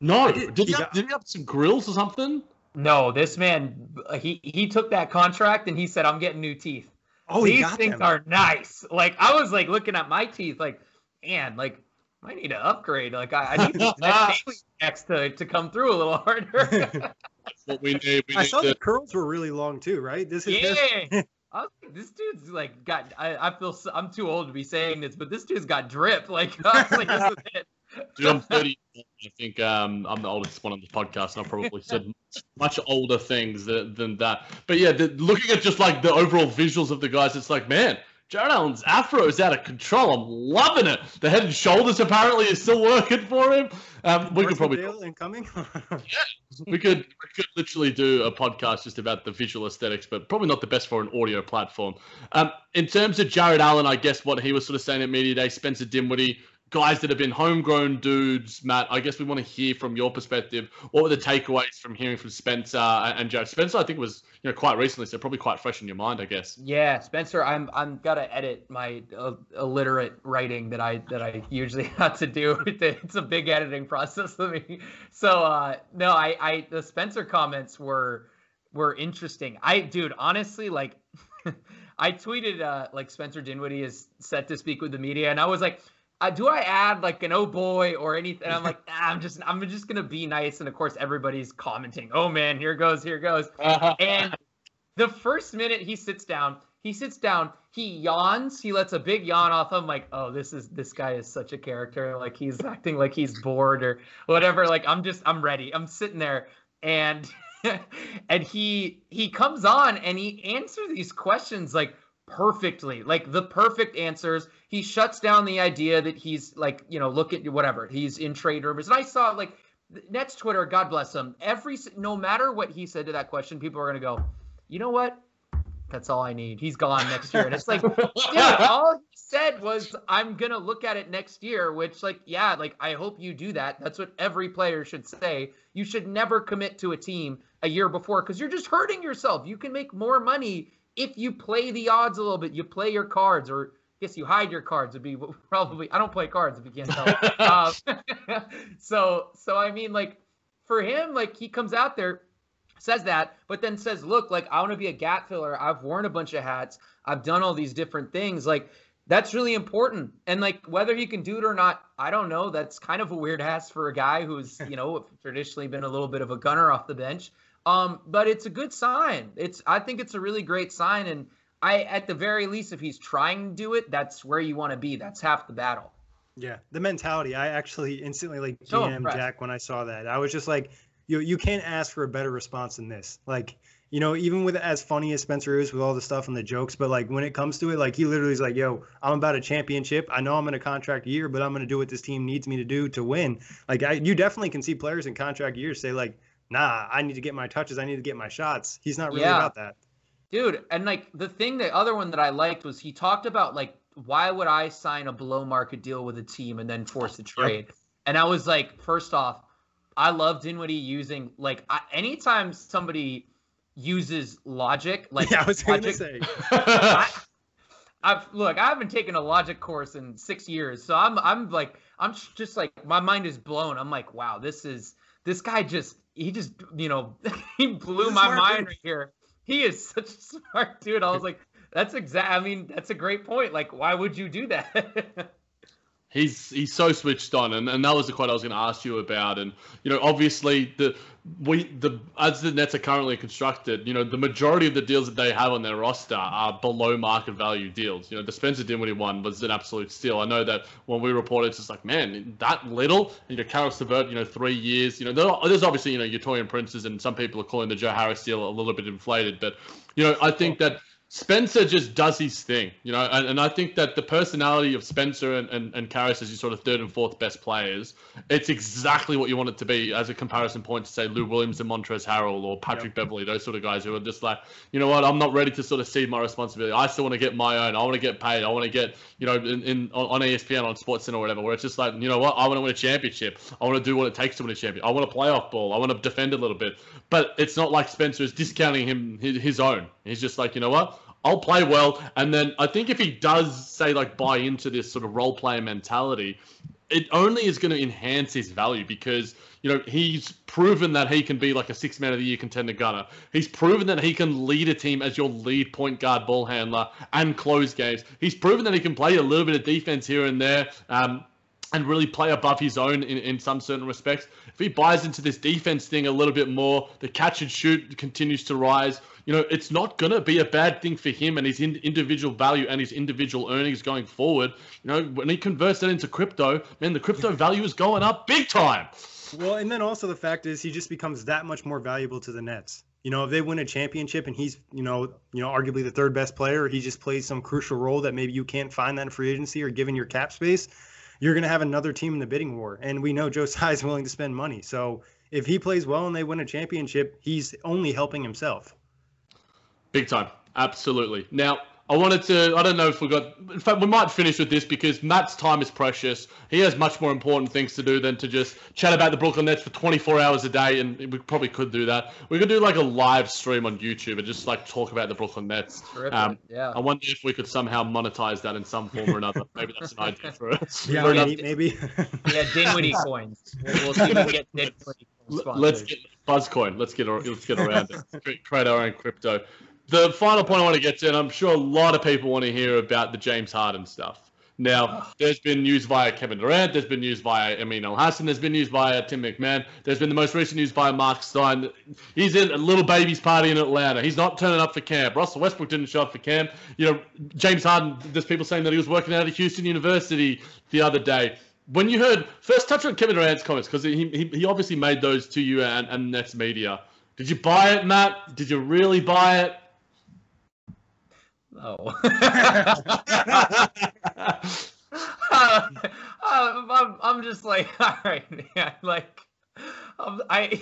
no, did- did, he he have, did he have some grills or something? No, this man he he took that contract and he said I'm getting new teeth. oh, he These got things them. are nice. Like I was like looking at my teeth like man, like I need to upgrade. Like I, I need these <laughs> next daily to, to come through a little harder. What <laughs> we need. We I saw to- the curls were really long too, right? This is yeah. <laughs> I was like, this dude's like got. I, I feel so, I'm too old to be saying this, but this dude's got drip. Like, I was like this is it. Dude, I'm 30. I think um, I'm the oldest one on this podcast, and I've probably said much, much older things than, than that. But yeah, the, looking at just like the overall visuals of the guys, it's like, man, Jarrett Allen's afro is out of control. I'm loving it. The head and shoulders apparently is still working for him. Um, we could probably incoming. <laughs> we could we could literally do a podcast just about the visual aesthetics, but probably not the best for an audio platform. Um, in terms of Jarrett Allen, I guess what he was sort of saying at media day, Spencer Dinwiddie, guys that have been homegrown dudes. Matt, I guess we want to hear from your perspective. What were the takeaways from hearing from Spencer and Jarrett? Spencer, I think was you know quite recently, so probably quite fresh in your mind, I guess. Yeah, Spencer, I'm I'm gotta edit my uh, illiterate writing that I that I usually <laughs> have to do. <laughs> It's a big editing process for me. So uh, no, I I the Spencer comments were were interesting. I dude, honestly, like <laughs> I tweeted uh, like Spencer Dinwiddie is set to speak with the media, and I was like. Uh, do I add like an oh boy or anything? I'm like, nah, I'm just, I'm just gonna be nice. And of course, everybody's commenting. Oh man, here goes, here goes. And the first minute he sits down, he sits down, he yawns, he lets a big yawn off. I'm like, oh, this is this guy is such a character. Like he's acting like he's bored or whatever. Like I'm just I'm ready. I'm sitting there and <laughs> and he he comes on and he answers these questions like perfectly like the perfect answers he shuts down the idea that he's like you know look at whatever he's in trade rumors and i saw like Nets Twitter, God bless him. Every no matter what he said to that question, people are gonna go, you know what? That's all I need. He's gone next year, and it's like, <laughs> dude, all he said was, I'm gonna look at it next year. Which, like, yeah, like I hope you do that. That's what every player should say. You should never commit to a team a year before because you're just hurting yourself. You can make more money if you play the odds a little bit. You play your cards, or I guess you hide your cards. Would be <laughs> probably. I don't play cards if you can't tell. um, <laughs> so so I mean like for him like he comes out there says that but then says look like I want to be a gap filler I've worn a bunch of hats I've done all these different things like that's really important and like whether he can do it or not I don't know that's kind of a weird ask for a guy who's you know traditionally been a little bit of a gunner off the bench um but it's a good sign it's I think it's a really great sign and I at the very least if he's trying to do it that's where you want to be that's half the battle Yeah, the mentality. I actually instantly like So DM impressed. Jack when I saw that. I was just like, you you can't ask for a better response than this. Like, you know, even with as funny as Spencer is with all the stuff and the jokes, but like when it comes to it, like he literally is like, yo, I'm about a championship. I know I'm in a contract year, but I'm gonna do what this team needs me to do to win. Like I, you definitely can see players in contract years say like, nah, I need to get my touches, I need to get my shots. He's not really Yeah. about that. Dude, and like the thing, the other one that I liked was he talked about like why would I sign a below market deal with a team and then force a trade? And I was like, first off, I love Dinwiddie using like I, anytime somebody uses logic, <laughs> like yeah, I was gonna say. <laughs> I, I've look, I haven't taken a logic course in six years, so I'm I'm like I'm just like my mind is blown. I'm like, wow, this is this guy just he just you know <laughs> he blew He's my mind dude. right here. he is <laughs> such a smart dude. I was like, that's exact. I mean, that's a great point. Like, why would you do that? <laughs> He's he's so switched on, and, and that was the quote I was going to ask you about. And you know, obviously the we the as the Nets are currently constructed, you know, the majority of the deals that they have on their roster are below market value deals. You know, the Spencer Dinwiddie one was an absolute steal. I know that when we reported, it's just like, man, that little. And, You know, Caris LeVert, you know, three years. You know, there's obviously you know Taurean Princes, and some people are calling the Joe Harris deal a little bit inflated, but you know, I think that Spencer just does his thing, you know, and, and I think that the personality of Spencer and, and, and Caris as your sort of third and fourth best players, it's exactly what you want it to be as a comparison point to say Lou Williams and Montrezl Harrell or Patrick yep. Beverley, those sort of guys who are just like, you know what, I'm not ready to sort of cede my responsibility. I still want to get my own. I want to get paid. I want to get, you know, in, in on ESPN, on SportsCenter or whatever, where it's just like, you know what, I want to win a championship. I want to do what it takes to win a championship. I want to play off ball. I want to defend a little bit. But it's not like Spencer is discounting him his, his own. He's just like, you know what, I'll play well. And then I think if he does say like buy into this sort of role player mentality, it only is going to enhance his value because you know he's proven that he can be like a six man of the year contender gunner. He's proven that he can lead a team as your lead point guard ball handler and close games. He's proven that he can play a little bit of defense here and there. Um, and really play above his own in, in some certain respects. If he buys into this defense thing a little bit more, the catch and shoot continues to rise you know, it's not going to be a bad thing for him and his in- individual value and his individual earnings going forward. You know, when he converts that into crypto, man, the crypto value is going up big time. Well, and then also the fact is he just becomes that much more valuable to the Nets. You know, if they win a championship and he's, you know, you know, arguably the third best player, he just plays some crucial role that maybe you can't find that in free agency or given your cap space, you're going to have another team in the bidding war. And we know <laughs> Tsai is willing to spend money. So if he plays well and they win a championship, he's only helping himself. Big time. Absolutely. Now, I wanted to, I don't know if we got, in fact, we might finish with this because Matt's time is precious. He has much more important things to do than to just chat about the Brooklyn Nets for 24 hours a day, and we probably could do that. We could do like a live stream on YouTube and just like talk about the Brooklyn Nets. Um, yeah. I wonder if we could somehow monetize that in some form or another. maybe that's an idea for us. <laughs> Yeah, for maybe. maybe. yeah, Dinwiddie <laughs> coins. We'll, we'll see if we get Dinwiddie Let's get Buzzcoin. Let's get let's get around it. Create our own crypto the final point I want to get to, and I'm sure a lot of people want to hear about the James Harden stuff. Now, there's been news via Kevin Durant, there's been news via Amin Elhassan, there's been news via Tim McMahon, there's been the most recent news via Mark Stein. He's in a little baby's party in Atlanta. He's not turning up for camp. Russell Westbrook didn't show up for camp. You know, James Harden, there's people saying that he was working out at Houston University the other day. When you heard, first touch on Kevin Durant's comments, because he, he, he obviously made those to you and, and Nets media. Did you buy it, Matt? Did you really buy it? Oh. I'm, I'm just like, <laughs> all right, man. Like, um, I,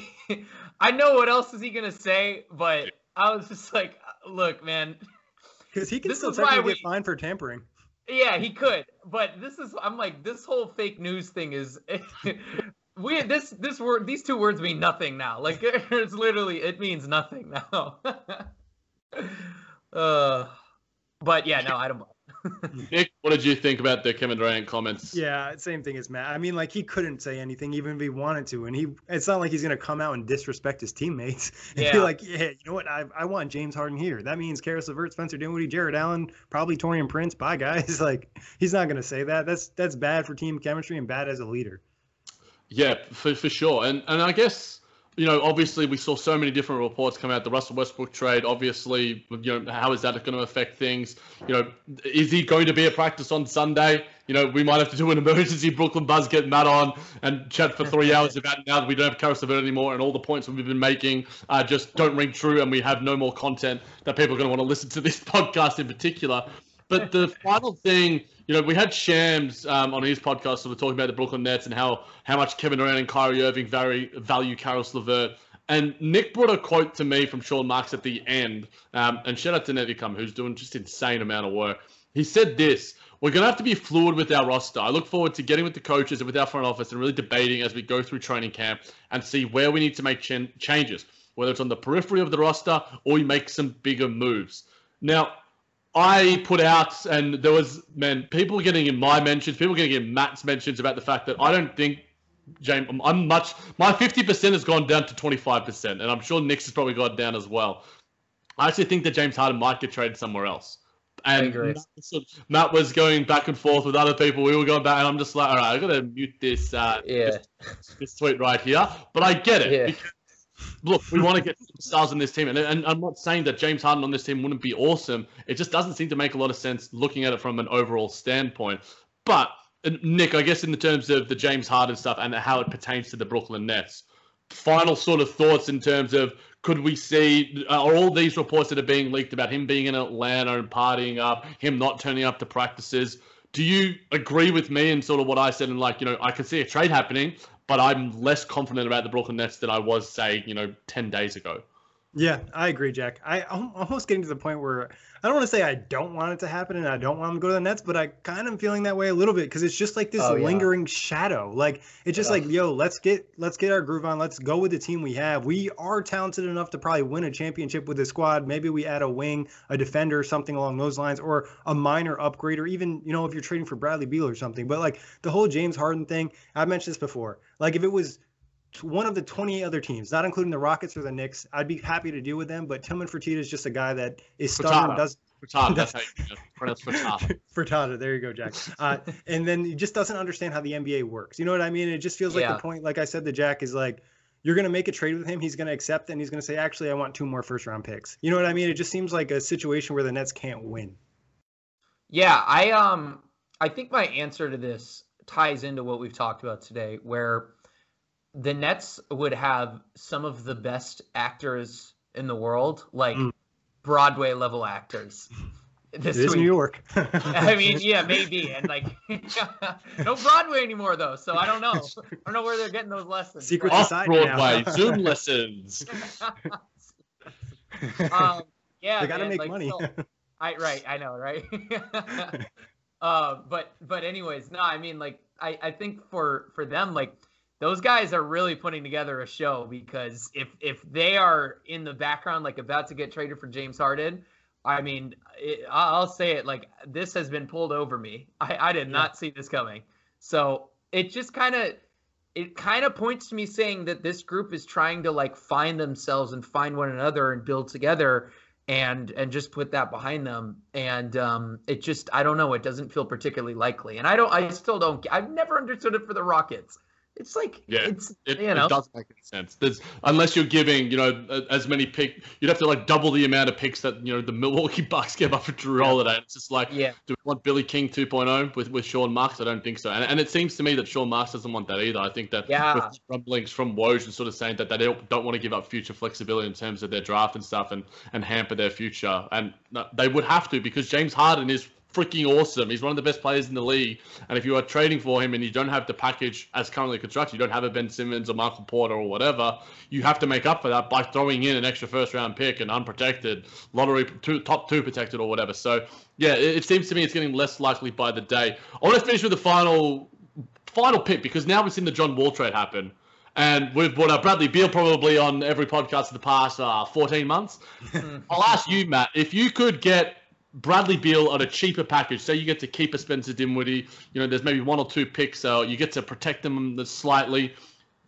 I know what else is he gonna say, but I was just like, look, man. Because he can still technically get fined for tampering. Yeah, he could, but this is. I'm like, this whole fake news thing is. <laughs> we this this word these two words mean nothing now. Like <laughs> it's literally it means nothing now. uh but yeah, no, I don't. <laughs> Nick, what did you think about the Kevin Durant comments? Yeah, same thing as Matt. I mean, like he couldn't say anything even if he wanted to, and he it's not like he's gonna come out and disrespect his teammates <laughs> and yeah. be like, yeah, you know what, I, I want James Harden here. That means Caris LeVert, Spencer Dinwiddie, Jarrett Allen, probably Taurean Prince. Bye guys. <laughs> like he's not gonna say that. That's that's bad for team chemistry and bad as a leader. Yeah, for for sure. And and I guess you know, obviously we saw so many different reports come out. The Russell Westbrook trade, obviously, you know, how is that going to affect things? You know, is he going to be at practice on Sunday? You know, we might have to do an emergency Brooklyn Buzz, get Matt on and chat for three hours about now that we don't have Caris LeVert anymore and all the points we've been making uh, just don't ring true and we have no more content that people are going to want to listen to this <laughs> podcast in particular. But the final thing, you know, we had Shams um, on his podcast sort of talking about the Brooklyn Nets and how how much Kevin Durant and Kyrie Irving very value Caris LeVert. And Nick brought a quote to me from Sean Marks at the end. Um, and shout out to Neticum, who's doing just insane amount of work. He said this We're going to have to be fluid with our roster. I look forward to getting with the coaches and with our front office and really debating as we go through training camp and see where we need to make ch- changes, whether it's on the periphery of the roster or we make some bigger moves. Now, I put out, and there was man, people getting in my mentions, people getting in Matt's mentions about the fact that I don't think James, I'm much. My 50% has gone down to 25%, and I'm sure Nick's has probably gone down as well. I actually think that James Harden might get traded somewhere else. And. Matt, was- Matt was going back and forth with other people. We were going back, and I'm just like, all right, I gotta mute this. Uh, Yeah. this, this tweet right here. But I get it. Yeah. Because, look, we want to get stars on this team, and, and I'm not saying that James Harden on this team wouldn't be awesome. It just doesn't seem to make a lot of sense looking at it from an overall standpoint. But Nick, I guess in the terms of the James Harden stuff and how it pertains to the Brooklyn Nets, final sort of thoughts in terms of could we see uh, are all these reports that are being leaked about him being in Atlanta and partying up, him not turning up to practices? Do you agree with me and sort of what I said? And like, you know, I can see a trade happening, but I'm less confident about the Brooklyn Nets than I was, say, you know, ten days ago. Yeah, I agree, Jack. I, I'm almost getting to the point where I don't want to say I don't want it to happen and I don't want him to go to the Nets, but I kind of am feeling that way a little bit because it's just like this Oh, yeah. lingering shadow. Like it's just Yeah. like, yo, let's get let's get our groove on. Let's go with the team we have. We are talented enough to probably win a championship with this squad. Maybe we add a wing, a defender, something along those lines, or a minor upgrade, or even you know if you're trading for Bradley Beal or something. But like the whole James Harden thing, I've mentioned this before. Like if it was one of the 20 other teams, not including the Rockets or the Knicks, I'd be happy to deal with them. But Tillman Fertitta is just a guy that is stubborn, does Furtada, <laughs> that's how you pronounce. <laughs> There you go, Jack. Uh, and then he just doesn't understand how the NBA works. You know what I mean? It just feels like Yeah. the point, like I said to Jack, is like you're going to make a trade with him. He's going to accept, and he's going to say, actually, I want two more first round picks. You know what I mean? It just seems like a situation where the Nets can't win. Yeah, I um I think my answer to this ties into what we've talked about today, where the Nets would have some of the best actors in the world, like Mm. Broadway level actors. <laughs> This it is week. New York. <laughs> <laughs> I mean, yeah, maybe, and like no Broadway anymore though, so I don't know. I don't know where they're getting those lessons. Secret but- Off Society now. Broadway, Zoom lessons. um, yeah, they got to man, make like, money. so- I right, I know, right? uh, but but anyways, no, I mean like I I think for for them like those guys are really putting together a show because if if they are in the background like about to get traded for James Harden, I mean it, I'll say it like this has been pulled over me. I I did Yeah. not see this coming. So it just kind of it kind of points to me saying that this group is trying to like find themselves and find one another and build together and and just put that behind them and um it just i don't know it doesn't feel particularly likely and i don't i still don't i've never understood it for the rockets it's like Yeah, it's It, you know it doesn't make any sense. There's unless you're giving, you know, as many pick, you'd have to like double the amount of picks that you know the Milwaukee <laughs> Bucks give up for Jrue Holiday. It's just like, yeah do we want Billy King 2.0 with with Sean Marks? I don't think so. And, and it seems to me that Sean Marks doesn't want that either. I think that Yeah. with rumblings from Woj and sort of saying that they don't, don't want to give up future flexibility in terms of their draft and stuff and and hamper their future. And they would have to because James Harden is freaking awesome. He's one of the best players in the league. And if you are trading for him and you don't have the package as currently constructed, you don't have a Ben Simmons or Michael Porter or whatever, you have to make up for that by throwing in an extra first round pick and unprotected, lottery two, top two protected or whatever. So yeah, it, it seems to me it's getting less likely by the day. I want to finish with the final final pick because now we've seen the John Wall trade happen. And we've brought up Bradley Beal probably on every podcast in the past uh, 14 months. <laughs> I'll ask you, Matt, if you could get Bradley Beal on a cheaper package, say you get to keep a Spencer Dinwiddie, you know, there's maybe one or two picks, so you get to protect them slightly.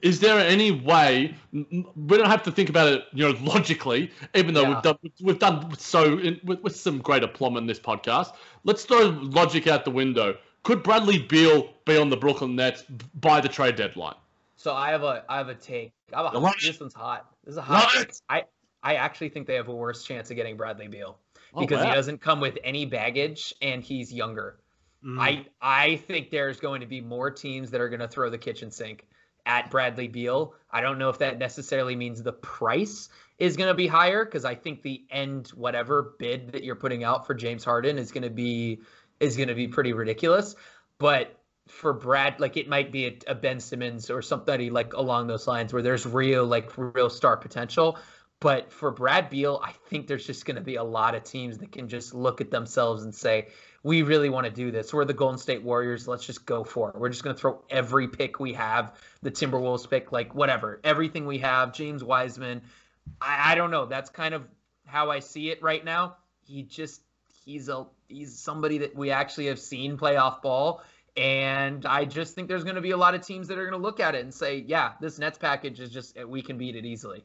Is there any way we don't have to think about it, you know, logically, even though Yeah. we've done we've done so in, with, with some great aplomb in this podcast. Let's throw logic out the window. Could Bradley Beal be on the Brooklyn Nets by the trade deadline? so i have a i have a take I have a, this one's hot this is a hot i i actually think they have a worse chance of getting bradley beal Oh, because wow. he doesn't come with any baggage and he's younger Mm. I I think there's going to be more teams that are going to throw the kitchen sink at Bradley Beal. I don't know if that necessarily means the price is going to be higher because I think the end whatever bid that you're putting out for James Harden is going to be is going to be pretty ridiculous. But for Brad, like it might be a, a Ben Simmons or somebody like along those lines where there's real like real star potential. But for Brad Beal, I think there's just going to be a lot of teams that can just look at themselves and say, we really want to do this. We're the Golden State Warriors. Let's just go for it. We're just going to throw every pick we have, the Timberwolves pick, like whatever, everything we have, James Wiseman. I, I don't know. That's kind of how I see it right now. He just he's a he's somebody that we actually have seen play off ball. And I just think there's going to be a lot of teams that are going to look at it and say, yeah, this Nets package is just we can beat it easily.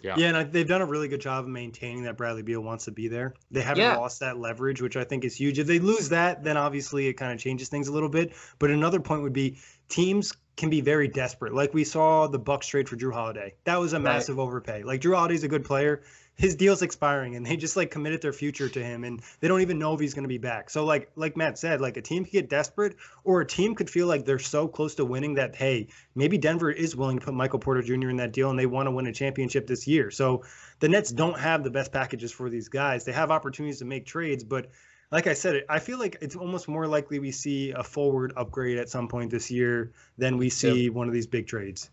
Yeah, yeah, and they've done a really good job of maintaining that Bradley Beal wants to be there. They haven't yeah. lost that leverage, which I think is huge. If they lose that, then obviously it kind of changes things a little bit. But another point would be teams can be very desperate. Like we saw the Bucks trade for Jrue Holiday. That was a right. massive overpay. Like Jrue Holiday's a good player. His deal's expiring and they just like committed their future to him and they don't even know if he's going to be back. So like like Matt said, like a team could get desperate or a team could feel like they're so close to winning that hey, maybe Denver is willing to put Michael Porter Jr. in that deal and they want to win a championship this year. So the Nets don't have the best packages for these guys. They have opportunities to make trades, but like I said, I feel like it's almost more likely we see a forward upgrade at some point this year than we see yep. one of these big trades.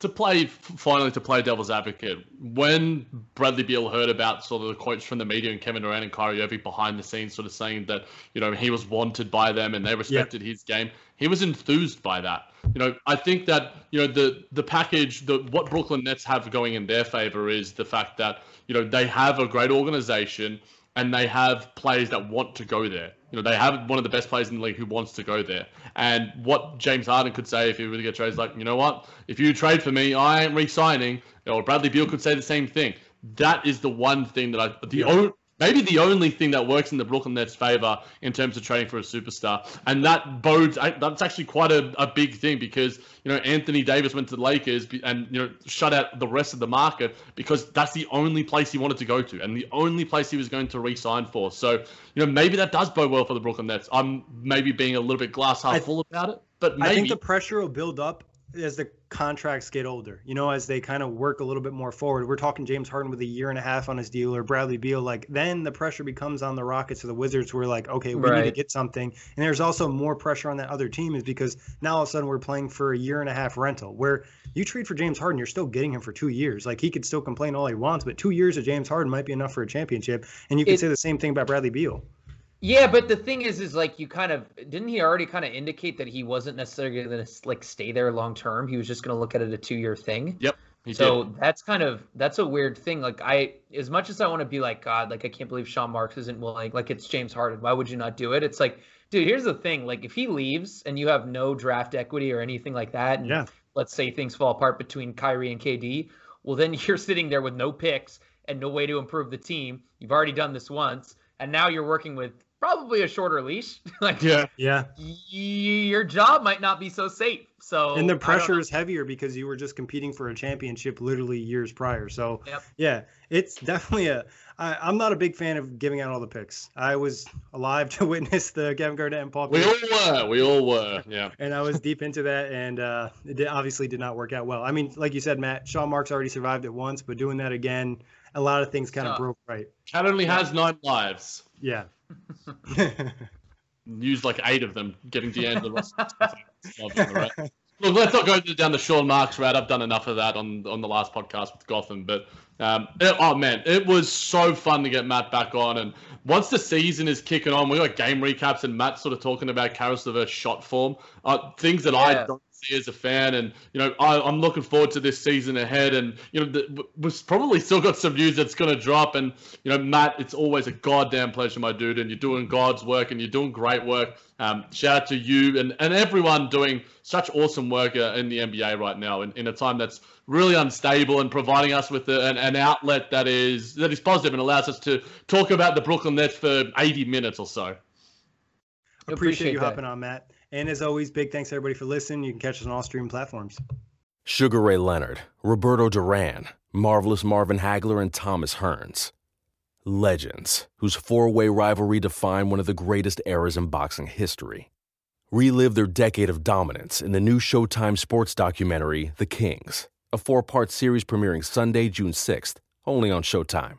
To play finally to play devil's advocate, when Bradley Beal heard about sort of the quotes from the media and Kevin Durant and Kyrie Irving behind the scenes, sort of saying that you know he was wanted by them and they respected yep. his game, he was enthused by that. You know, I think that you know the the package, the what Brooklyn Nets have going in their favor is the fact that you know they have a great organization and they have players that want to go there. You know, they have one of the best players in the league who wants to go there. And what James Harden could say if he were to get traded is like, you know what? If you trade for me, I ain't re-signing. Or Bradley Beal could say the same thing. That is the one thing that I the yeah maybe the only thing that works in the Brooklyn Nets' favor in terms of trading for a superstar. And that bodes, that's actually quite a, a big thing because, you know, Anthony Davis went to the Lakers and, you know, shut out the rest of the market because that's the only place he wanted to go to and the only place he was going to re sign for. So, you know, maybe that does bode well for the Brooklyn Nets. I'm maybe being a little bit glass half full about it. But maybe. I think the pressure will build up as the contracts get older, you know, as they kind of work a little bit more forward. We're talking James Harden with a year and a half on his deal or Bradley Beal. Like then the pressure becomes on the Rockets or the Wizards. We're like, okay, we right. need to get something. And there's also more pressure on that other team is because now all of a sudden we're playing for a year and a half rental where you trade for James Harden, you're still getting him for two years. Like he could still complain all he wants, but two years of James Harden might be enough for a championship. And you can it, say the same thing about Bradley Beal. Yeah, but the thing is, is like you kind of didn't he already kind of indicate that he wasn't necessarily going to like stay there long term. He was just going to look at it a two year thing. Yep. So did. that's kind of that's a weird thing. Like I, as much as I want to be like God, like I can't believe Sean Marks isn't willing. Like it's James Harden. Why would you not do it? It's like, dude, here's the thing. Like if he leaves and you have no draft equity or anything like that, and yeah. let's say things fall apart between Kyrie and KD, well then <laughs> you're sitting there with no picks and no way to improve the team. You've already done this once, and now you're working with probably a shorter leash. <laughs> like yeah, yeah, y- your job might not be so safe. So and the pressure is heavier because you were just competing for a championship literally years prior. So yep. yeah, it's definitely a. I, I'm not a big fan of giving out all the picks. I was alive <laughs> to witness the Kevin Garnett and Paul. We all were. We all were. Yeah. <laughs> and I was deep into that, and uh, it did, obviously did not work out well. I mean, like you said, Matt, Sean Marks already survived it once, but doing that again, a lot of things kind of broke right. Cat only has nine lives. Yeah. <laughs> Used like eight of them, getting D'Angelo Russell. <laughs> Look, let's not go down the Sean Marks route. I've done enough of that on on the last podcast with Gotham. But um, it, oh man, it was so fun to get Matt back on. And once the season is kicking on, we got game recaps and Matt sort of talking about Caris LeVert shot form, uh, things that yeah. I don't see as a fan. And you know, I, am looking forward to this season ahead. And you know, the, we've probably still got some news that's going to drop. And you know, Matt, it's always a goddamn pleasure, my dude. And you're doing God's work, and you're doing great work. Um, shout out to you and, and everyone doing such awesome work uh, in the NBA right now in, in a time that's really unstable and providing us with a, an, an outlet that is that is positive and allows us to talk about the Brooklyn Nets for 80 minutes or so. Appreciate, Appreciate you that. hopping on, Matt. And as always, big thanks everybody for listening. You can catch us on all streaming platforms. Sugar Ray Leonard, Roberto Duran, Marvelous Marvin Hagler, and Thomas Hearns. Legends, whose four way rivalry defined one of the greatest eras in boxing history. Relive their decade of dominance in the new Showtime sports documentary, The Kings, a four part series premiering Sunday, June 6th, only on Showtime.